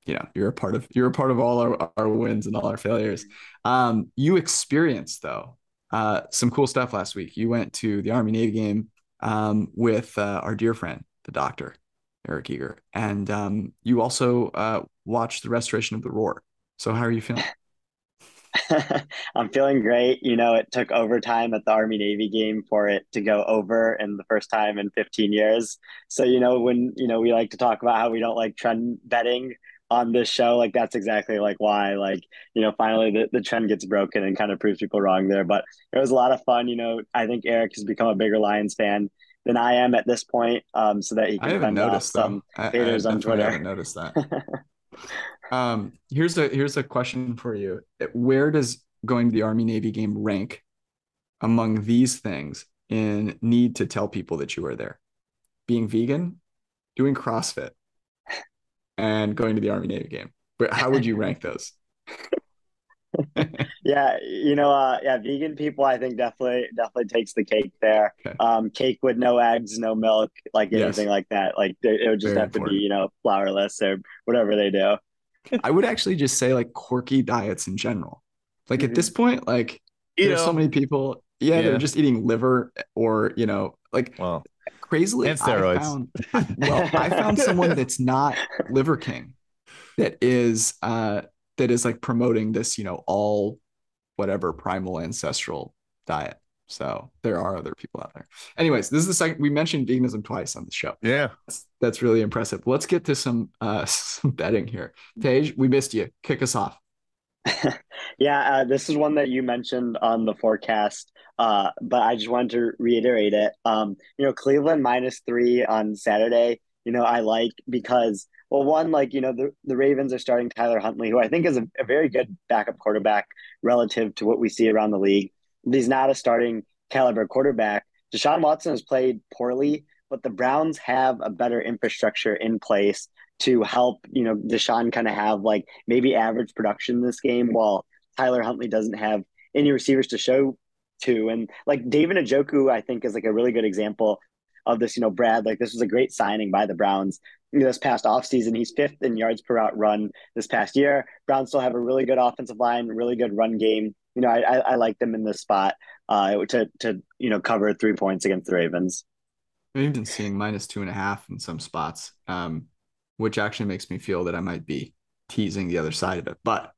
you know you're a part of you're a part of all our, our wins and all our failures. Um, you experienced though uh, some cool stuff last week. You went to the Army Navy game um, with uh, our dear friend, the doctor, Eric Eager. And um, you also uh, watched the restoration of the Roar. So, how are you feeling? I'm feeling great. You know, it took overtime at the Army Navy game for it to go over and the first time in 15 years. So, you know, when, you know, we like to talk about how we don't like trend betting, on this show like that's exactly like why like you know finally the, the trend gets broken and kind of proves people wrong there. But it was a lot of fun you know i think eric has become a bigger lions fan than i am at this point um so that he can noticed some I, haters I, on twitter. i haven't noticed that. Um here's a here's a question for you. Where does going to the army navy game rank among these things in need to tell people that you are there? Being vegan doing crossfit and going to the Army Navy game. But how would you rank those? yeah, you know, uh, yeah, vegan people, I think definitely definitely takes the cake there. Okay. Um, cake with no eggs, no milk, like anything yes. like that. Like it would just Very have important. to be, you know, flourless or whatever they do. I would actually just say like quirky diets in general. Like mm-hmm. at this point, like you there's know, so many people, yeah, yeah, they're just eating liver or you know, like well, crazily and steroids. I found, well, I found someone that's not Liver King that is uh that is like promoting this, you know, all whatever primal ancestral diet. So there are other people out there. Anyways, this is the second we mentioned veganism twice on the show. Yeah. That's, that's really impressive. Let's get to some uh some betting here. Tej, we missed you. Kick us off. yeah, uh, this is one that you mentioned on the forecast, uh, but I just wanted to reiterate it. Um, you know, Cleveland minus three on Saturday. You know, I like because well, one like you know the the Ravens are starting Tyler Huntley, who I think is a, a very good backup quarterback relative to what we see around the league. He's not a starting caliber quarterback. Deshaun Watson has played poorly, but the Browns have a better infrastructure in place to help, you know, Deshaun kind of have like maybe average production in this game while Tyler Huntley doesn't have any receivers to show to. And like David Njoku, I think is like a really good example of this, you know, Brad, like this was a great signing by the Browns this past offseason. He's fifth in yards per route run this past year. Browns still have a really good offensive line, really good run game. You know, I, I, I like them in this spot uh, to, to, you know, cover three points against the Ravens. I've been seeing minus two and a half in some spots. Um, which actually makes me feel that I might be teasing the other side of it. But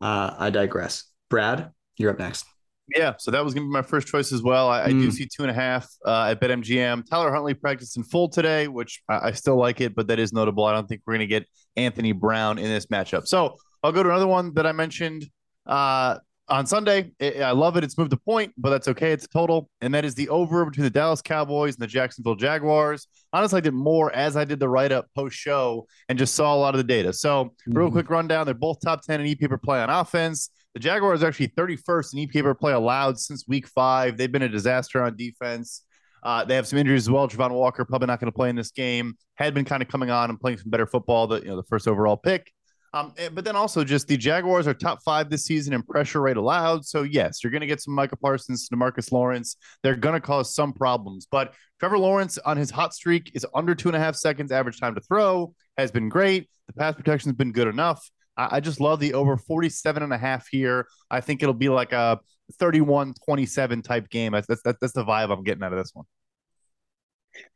uh, I digress. Brad, you're up next. Yeah, so that was going to be my first choice as well. I, mm. I do hmm. see two and a half uh, at BetMGM. Tyler Huntley practiced in full today, which I, I still like it, but that is notable. I don't think we're going to get Anthony Brown in this matchup. So I'll go to another one that I mentioned. Uh, on Sunday. I love it. It's moved a point, but that's okay. It's a total. And that is the over between the Dallas Cowboys and the Jacksonville Jaguars. Honestly, I did more as I did the write up post show and just saw a lot of the data. So, mm-hmm. real quick rundown they're both top 10 in EPA per play on offense. The Jaguars are actually 31st in EPA per play allowed since week five. They've been a disaster on defense. Uh, they have some injuries as well. Travon Walker probably not going to play in this game. Had been kind of coming on and playing some better football. The you know the first overall pick. Um, eh, but then also just the Jaguars are top five this season in pressure rate allowed. So yes, you're going to get some Micah Parsons, Demarcus Lawrence. They're going to cause some problems. But Trevor Lawrence on his hot streak is under two and a half seconds average time to throw. Has been great. The pass protection has been good enough. I, just love the over 47 and a half here. I think it'll be like a 31-27 type game. That's that's that's the vibe I'm getting out of this one.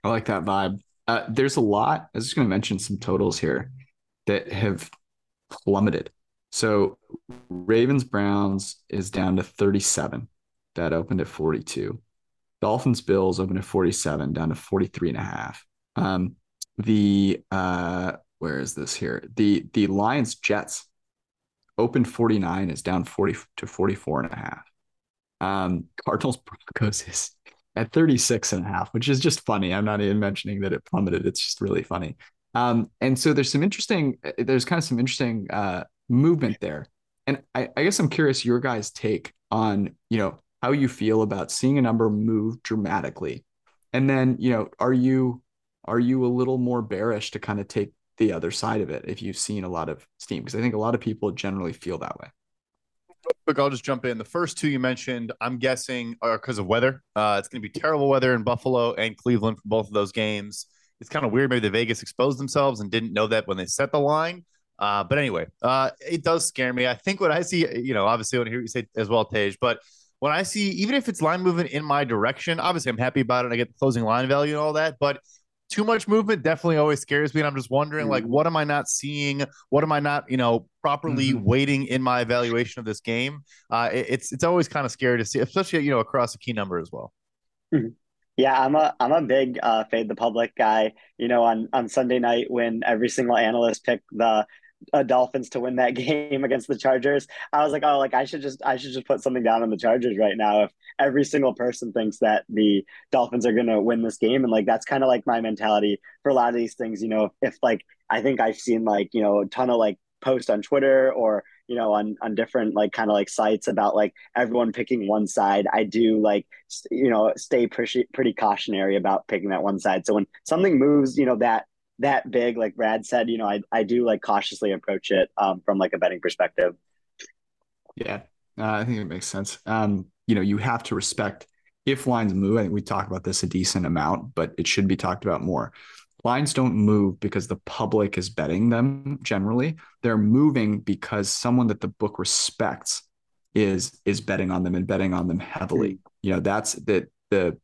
I like that vibe. Uh, there's a lot. I was just going to mention some totals here that have plummeted. So Ravens Browns is down to 37. That opened at 42. Dolphins Bills opened at 47, down to 43 and a half. Um, the uh, where is this here? The the Lions Jets open 49 is down 40 to 44 and a half. Um, Cardinals Broncos is at 36 and a half, which is just funny. I'm not even mentioning that it plummeted. It's just really funny. Um, and so there's some interesting, there's kind of some interesting uh, movement there. And I, I guess I'm curious your guys' take on, you know, how you feel about seeing a number move dramatically. And then, you know, are you are you a little more bearish to kind of take the other side of it if you've seen a lot of steam? Because I think a lot of people generally feel that way. Quick, I'll just jump in. The first two you mentioned, I'm guessing, are because of weather. Uh, it's going to be terrible weather in Buffalo and Cleveland for both of those games. It's kind of weird. Maybe the Vegas exposed themselves and didn't know that when they set the line. Uh, but anyway, uh, it does scare me. I think what I see, you know, obviously I want to hear you say as well, Tej, but when I see, even if it's line movement in my direction, obviously I'm happy about it. I get the closing line value and all that, but too much movement definitely always scares me. And I'm just wondering, mm-hmm. like, what am I not seeing? What am I not, you know, properly mm-hmm. weighting in my evaluation of this game? Uh, it, it's it's always kind of scary to see, especially you know across a key number as well. Mm-hmm. Yeah, I'm a I'm a big uh, fade the public guy. You know, on on Sunday night when every single analyst picked the uh, Dolphins to win that game against the Chargers. I was like, oh, like I should just I should just put something down on the Chargers right now if every single person thinks that the Dolphins are going to win this game and like that's kind of like my mentality for a lot of these things, you know, if, like I think I've seen like, you know, a ton of like posts on Twitter or you know on on different like kind of like sites about like everyone picking one side i do like you know stay pretty pretty cautionary about picking that one side so when something moves you know that that big, like Brad said, you know, I, I do like cautiously approach it um, from like a betting perspective. Yeah, uh, I think it makes sense. Um, you know, you have to respect if lines move. I think we talk about this a decent amount, but it should be talked about more. Lines don't move because the public is betting them generally. They're moving because someone that the book respects is is betting on them and betting on them heavily. Mm-hmm. You know, that's that the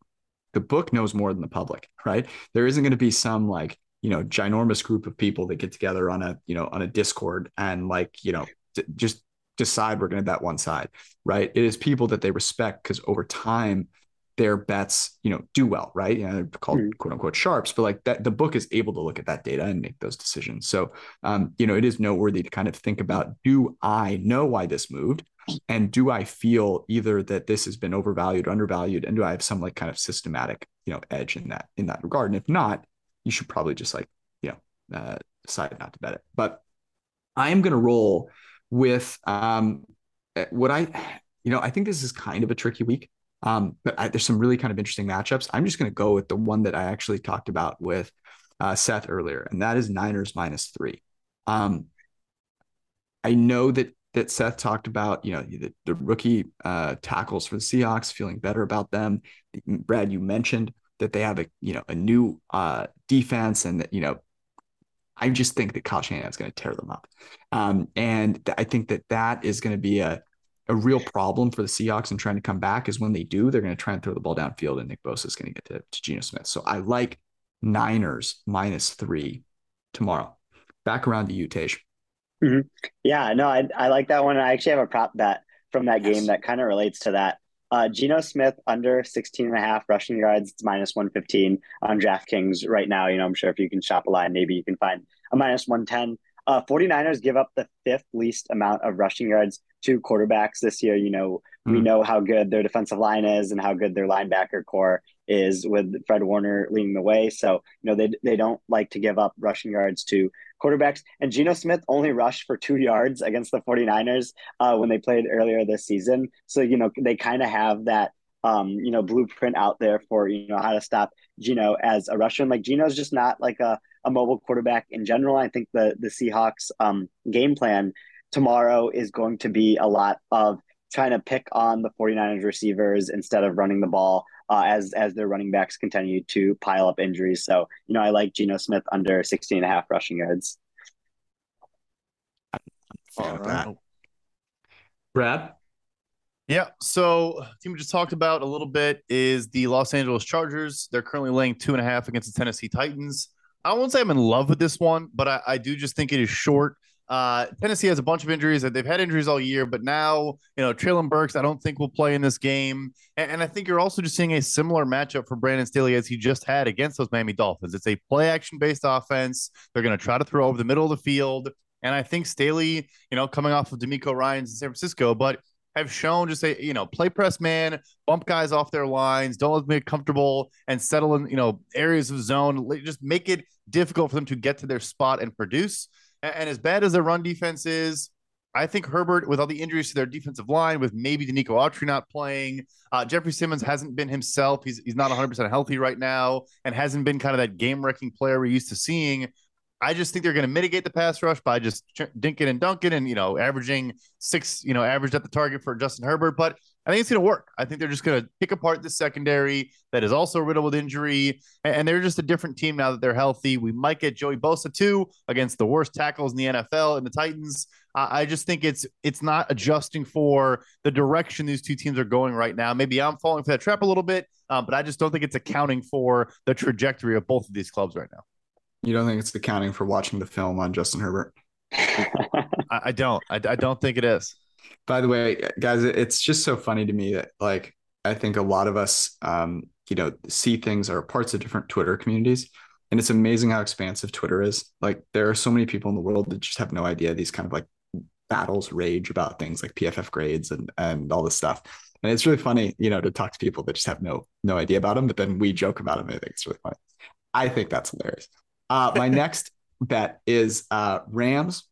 the book knows more than the public, right? There isn't going to be some like you know ginormous group of people that get together on a you know on a discord and like you know d- just decide we're going to bet one side right? It is people that they respect because over time their bets you know do well right? You know they're called mm. quote unquote sharps but like that the book is able to look at that data and make those decisions. So um you know it is noteworthy to kind of think about do i know why this moved? And do i feel either that this has been overvalued or undervalued? And do i have some like kind of systematic you know edge in that in that regard? And if not you should probably just like, you know, uh, decide not to bet it. But I am going to roll with um, eh, what I, you know, I think this is kind of a tricky week. Um, but I, there's some really kind of interesting matchups. I'm just going to go with the one that I actually talked about with uh, Seth earlier, and that is Niners minus three. Um, I know that that Seth talked about, you know, the, the rookie uh, tackles for the Seahawks, feeling better about them. Brad, you mentioned that they have a you know a new uh, defense and you know I just think that Kyle Shanahan is going to tear them up, um, and th- I think that that is going to be a a real problem for the Seahawks and trying to come back is when they do, they're going to try and throw the ball downfield, and Nick Bosa is going to get to, to Geno Smith. So I like Niners minus three tomorrow. Back around to you, Tej. Mm-hmm. Yeah, no, I, I like that one. I actually have a prop bet from that yes. game that kind of relates to that. Uh, Geno Smith under 16 and a half rushing yards. It's minus 115 on DraftKings right now. You know, I'm sure if you can shop a line, maybe you can find a minus 110. Uh, 49ers give up the fifth least amount of rushing yards to quarterbacks this year. You know, mm. we hmm. know how good their defensive line is and how good their linebacker corps is with Fred Warner leading the way. So, you know, they, they don't like to give up rushing yards to quarterbacks. And Geno Smith only rushed for two yards against the 49ers uh, when they played earlier this season. So, you know, they kind of have that, um, you know, blueprint out there for, you know, how to stop Geno as a rusher. And like Geno's just not like a, a mobile quarterback in general. I think the, the Seahawks um, game plan tomorrow is going to be a lot of trying to pick on the 49ers receivers instead of running the ball uh, as as their running backs continue to pile up injuries. So, you know, I like Geno Smith under 16 and a half rushing yards. All right. Brad? Yeah. So, team we just talked about a little bit is the Los Angeles Chargers. They're currently laying two and a half against the Tennessee Titans. I won't say I'm in love with this one, but I, I do just think it is short. Uh, Tennessee has a bunch of injuries. They've had injuries all year, but now, you know, Treylon Burks, I don't think will play in this game. And, and, I think you're also just seeing a similar matchup for Brandon Staley as he just had against those Miami Dolphins. It's a play action based offense. They're going to try to throw over the middle of the field. And I think Staley, you know, coming off of DeMeco Ryans in San Francisco, but have shown just a you know, play press man, bump guys off their lines, don't let them get comfortable and settle in, you know, areas of zone. Just make it difficult for them to get to their spot and produce. And, and as bad as their run defense is, I think Herbert, with all the injuries to their defensive line, with maybe Denico Autry not playing, uh, Jeffrey Simmons hasn't been himself. He's he's not 100% healthy right now and hasn't been kind of that game wrecking player we're used to seeing. I just think they're going to mitigate the pass rush by just dinking and dunking and, you know, averaging six, you know, averaged at the target for Justin Herbert. But I think it's going to work. I think they're just going to pick apart the secondary that is also riddled with injury. And they're just a different team now that they're healthy. We might get Joey Bosa too against the worst tackles in the NFL and the Titans. I just think it's it's not adjusting for the direction these two teams are going right now. Maybe I'm falling for that trap a little bit, um, but I just don't think it's accounting for the trajectory of both of these clubs right now. You don't think it's accounting for watching the film on Justin Herbert? I, I, don't. I, I don't think it is. By the way, guys, it's just so funny to me that like I think a lot of us, um, you know, see things or parts of different Twitter communities, and it's amazing how expansive Twitter is. Like there are so many people in the world that just have no idea these kind of like battles rage about things like PFF grades and and all this stuff. And it's really funny, you know, to talk to people that just have no no idea about them, but then we joke about them. I think it's really funny. I think that's hilarious. Uh, my next bet is uh, Rams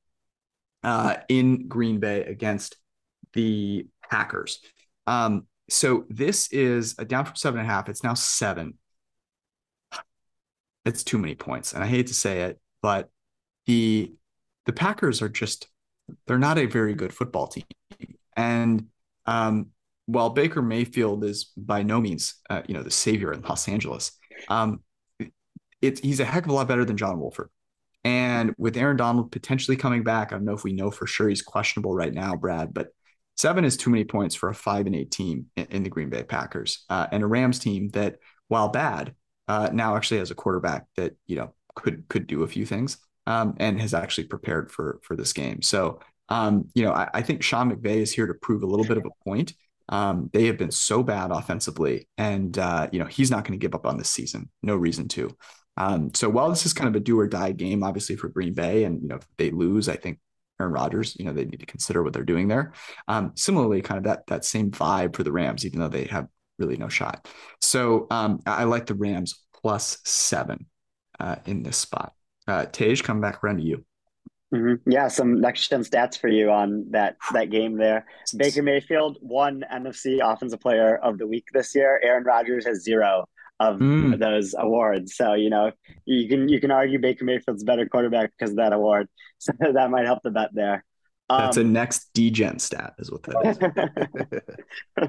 uh, in Green Bay against the Packers. Um, so this is a down from seven and a half. It's now seven. It's too many points, and I hate to say it, but the the Packers are just they're not a very good football team. And um, while Baker Mayfield is by no means uh, you know the savior in Los Angeles, um, it's he's a heck of a lot better than John Wolford. And with Aaron Donald potentially coming back, I don't know if we know for sure he's questionable right now, Brad, but seven is too many points for a five and eight team in, the Green Bay Packers uh, and a Rams team that, while bad, uh, now actually has a quarterback that you know could could do a few things um, and has actually prepared for for this game. So um, you know, I, I, think Sean McVay is here to prove a little bit of a point. Um, they have been so bad offensively, and uh, you know he's not going to give up on this season. No reason to. Um, so while this is kind of a do or die game, obviously for Green Bay, and you know if they lose, I think Aaron Rodgers, you know they need to consider what they're doing there. Um, similarly, kind of that that same vibe for the Rams, even though they have really no shot. So um, I like the Rams plus seven uh, in this spot. Uh, Tej, come back around to you. Mm-hmm. Yeah, some next gen stats for you on that that game there. Baker Mayfield won NFC Offensive Player of the Week this year. Aaron Rodgers has zero of mm. those awards. So you know you can you can argue Baker Mayfield's better quarterback because of that award. So that might help the bet there. Um, That's a um, next degen stat, is what that is.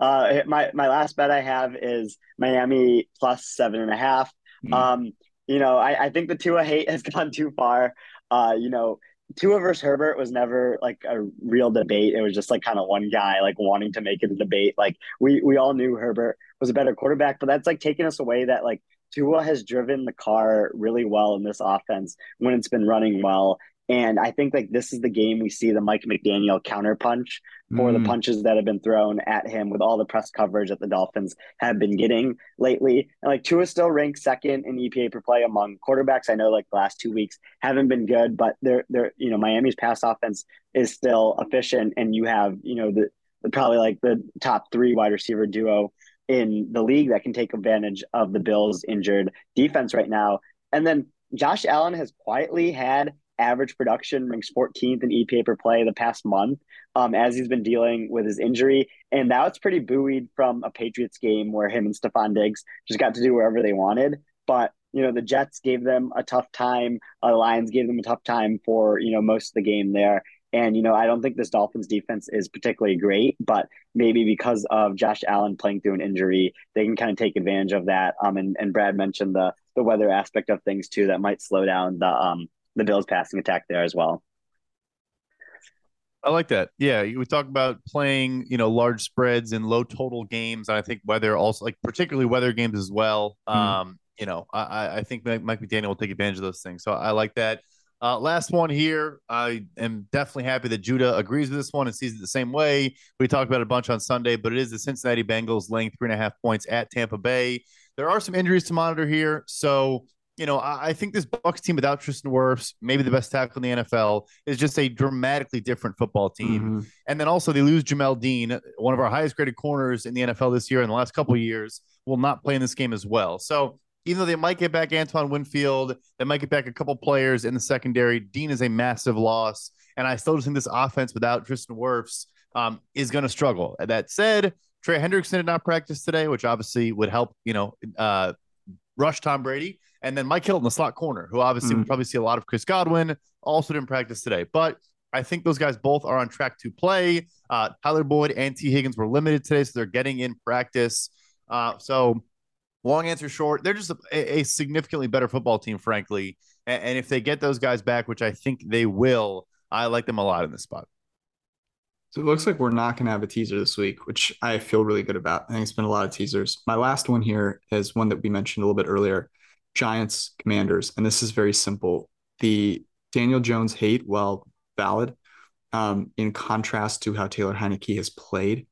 uh, my my last bet I have is Miami plus seven and a half. Mm. Um, you know, I, I think the Tua hate has gone too far. Uh, you know, Tua versus Herbert was never like a real debate. It was just like kind of one guy like wanting to make it a debate. Like we we all knew Herbert was a better quarterback, but that's like taking us away that like Tua has driven the car really well in this offense when it's been running well. And I think like this is the game we see the Mike McDaniel counterpunch for mm. the punches that have been thrown at him with all the press coverage that the Dolphins have been getting lately. And like Tua still ranks second in EPA per play among quarterbacks. I know like the last two weeks haven't been good, but they're they're you know Miami's pass offense is still efficient, and you have you know the, the probably like the top three wide receiver duo in the league that can take advantage of the Bills' injured defense right now. And then Josh Allen has quietly had average production ranks 14th in EPA per play the past month um, as he's been dealing with his injury. And now it's pretty buoyed from a Patriots game where him and Stefon Diggs just got to do wherever they wanted. But, you know, the Jets gave them a tough time. Uh, the Lions gave them a tough time for, you know, most of the game there. And, you know, I don't think this Dolphins defense is particularly great, but maybe because of Josh Allen playing through an injury, they can kind of take advantage of that. Um, and, and Brad mentioned the the weather aspect of things too that might slow down the um the Bills passing attack there as well. I like that. Yeah, we talk about playing, you know, large spreads and low total games. and I think weather also, like particularly weather games as well. Mm. Um, you know, I, I think Mike McDaniel will take advantage of those things. So I like that. Uh, last one here. I am definitely happy that Judah agrees with this one and sees it the same way. We talked about it a bunch on Sunday, but it is the Cincinnati Bengals laying three and a half points at Tampa Bay. There are some injuries to monitor here, so you know I, I think this Bucs team without Tristan Wirfs, maybe the best tackle in the NFL, is just a dramatically different football team. Mm-hmm. And then also they lose Jamel Dean, one of our highest graded corners in the NFL this year. In the last couple of years, will not play in this game as well. So even though they might get back Antoine Winfield, they might get back a couple players in the secondary. Dean is a massive loss, and I still just think this offense without Tristan Wirfs um, is going to struggle. That said, Trey Hendrickson did not practice today, which obviously would help, you know, uh, rush Tom Brady. And then Mike Hill in the slot corner, who obviously mm. would probably see a lot of Chris Godwin, also didn't practice today. But I think those guys both are on track to play. Uh, Tyler Boyd and Tee Higgins were limited today, so they're getting in practice. Uh, so Long answer short, they're just a, a significantly better football team, frankly. And, and, if they get those guys back, which I think they will, I like them a lot in this spot. So it looks like we're not going to have a teaser this week, which I feel really good about. I think it's been a lot of teasers. My last one here is one that we mentioned a little bit earlier Giants, Commanders. And this is very simple. The Daniel Jones hate, well, valid, um, in contrast to how Taylor Heinicke has played.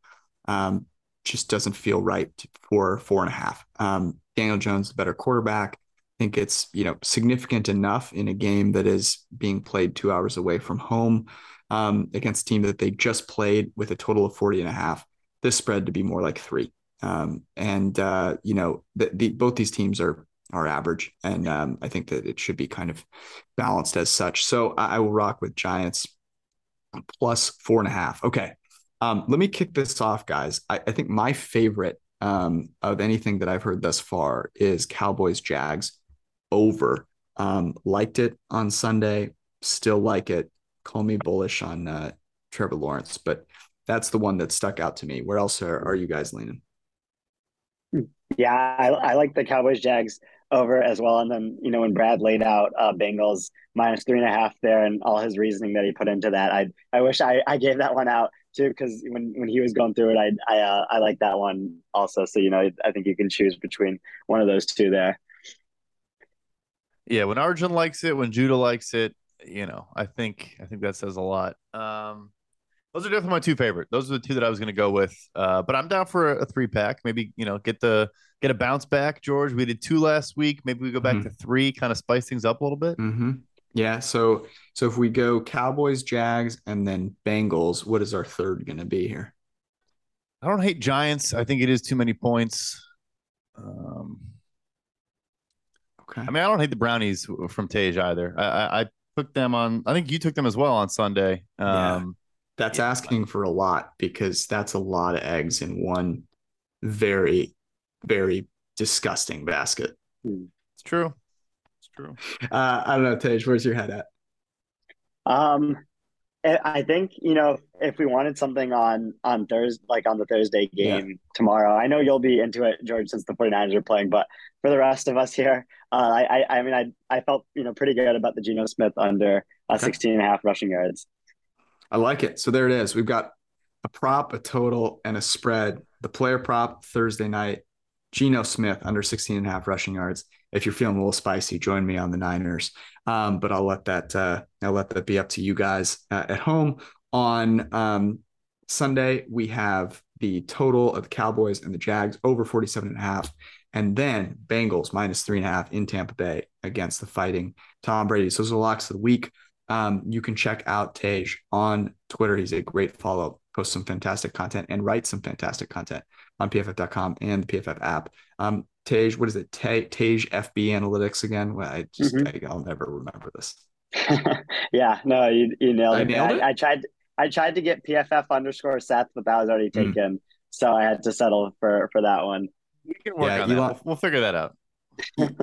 Um, just doesn't feel right for four and a half. Um, Daniel Jones, the better quarterback. I think it's you know significant enough in a game that is being played two hours away from home um, against a team that they just played with a total of 40 and a half. This spread to be more like three. Um, and uh, you know the, the, both these teams are are average, and um, I think that it should be kind of balanced as such. So I, I will rock with Giants plus four and a half. Okay, um, let me kick this off, guys. I, I think my favorite um, of anything that I've heard thus far is Cowboys Jags over. Um, liked it on Sunday, still like it. Call me bullish on uh, Trevor Lawrence, but that's the one that stuck out to me. Where else are, are you guys leaning? Yeah, I, I like the Cowboys Jags over as well. And then, you know, when Brad laid out uh, Bengals minus three and a half there and all his reasoning that he put into that, I I wish I, I gave that one out too because when, when he was going through it, I I uh, I like that one also. So you know, I think you can choose between one of those two there. Yeah, when Arjun likes it, when Judah likes it, you know, I think I think that says a lot. Um, those are definitely my two favorite. Those are the two that I was going to go with. Uh, but I'm down for a, a, three pack. Maybe you know get the get a bounce back, George. We did two last week. Maybe we go back mm-hmm. to three, kind of spice things up a little bit. Mm-hmm. Yeah. So so if we go Cowboys, Jags, and then Bengals, what is our third going to be here? I don't hate Giants. I think it is too many points. Um, okay. I mean, I don't hate the Brownies from Tage either. I, I, I took them on. I think you took them as well on Sunday. Um, yeah. That's yeah. asking for a lot because that's a lot of eggs in one very, very disgusting basket. It's true It's true. Uh, I don't know, Tej, where's your head at? Um, I think you know if we wanted something on on Thursday, like on the Thursday game yeah. tomorrow. I know you'll be into it, George, since the 49ers are playing. But for the rest of us here, uh, I, I mean, I I felt you know pretty good about the Geno Smith under uh, okay. 16 and a half rushing yards. I like it. So there it is. We've got a prop, a total, and a spread. The player prop Thursday night, Geno Smith under 16 and a half rushing yards if you're feeling a little spicy, join me on the Niners. Um, but I'll let that uh, I'll let that be up to you guys uh, at home. On um, Sunday, we have the total of the Cowboys and the Jags over 47 and a half. And then Bengals minus three and a half in Tampa Bay against the fighting Tom Brady. So those are the locks of the week. Um, you can check out Tej on Twitter. He's a great follow, posts some fantastic content and writes some fantastic content on pff.com and the PFF app. Um, Tej, what is it? Tej FB Analytics again? Well, I just mm-hmm. I, will never remember this. yeah, no, you, you nailed, I it. Nailed it. I, I, tried I tried to get PFF underscore Seth, but that was already hmm. taken, mm. so I had to settle for for that one. We can work yeah, on Elon, that. We'll, we'll figure that out.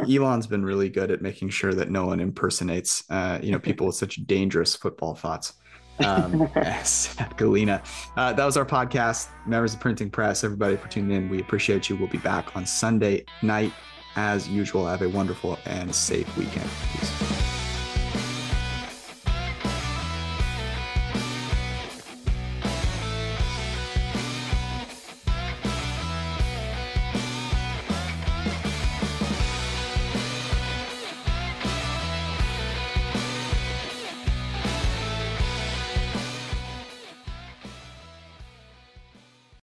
Elon's been really good at making sure that no one impersonates, uh, you know, people with such dangerous football thoughts um, as Galina. Uh, that was our podcast. Members of Printing Press, everybody for tuning in. We appreciate you. We'll be back on Sunday night as usual. Have a wonderful and safe weekend. Peace.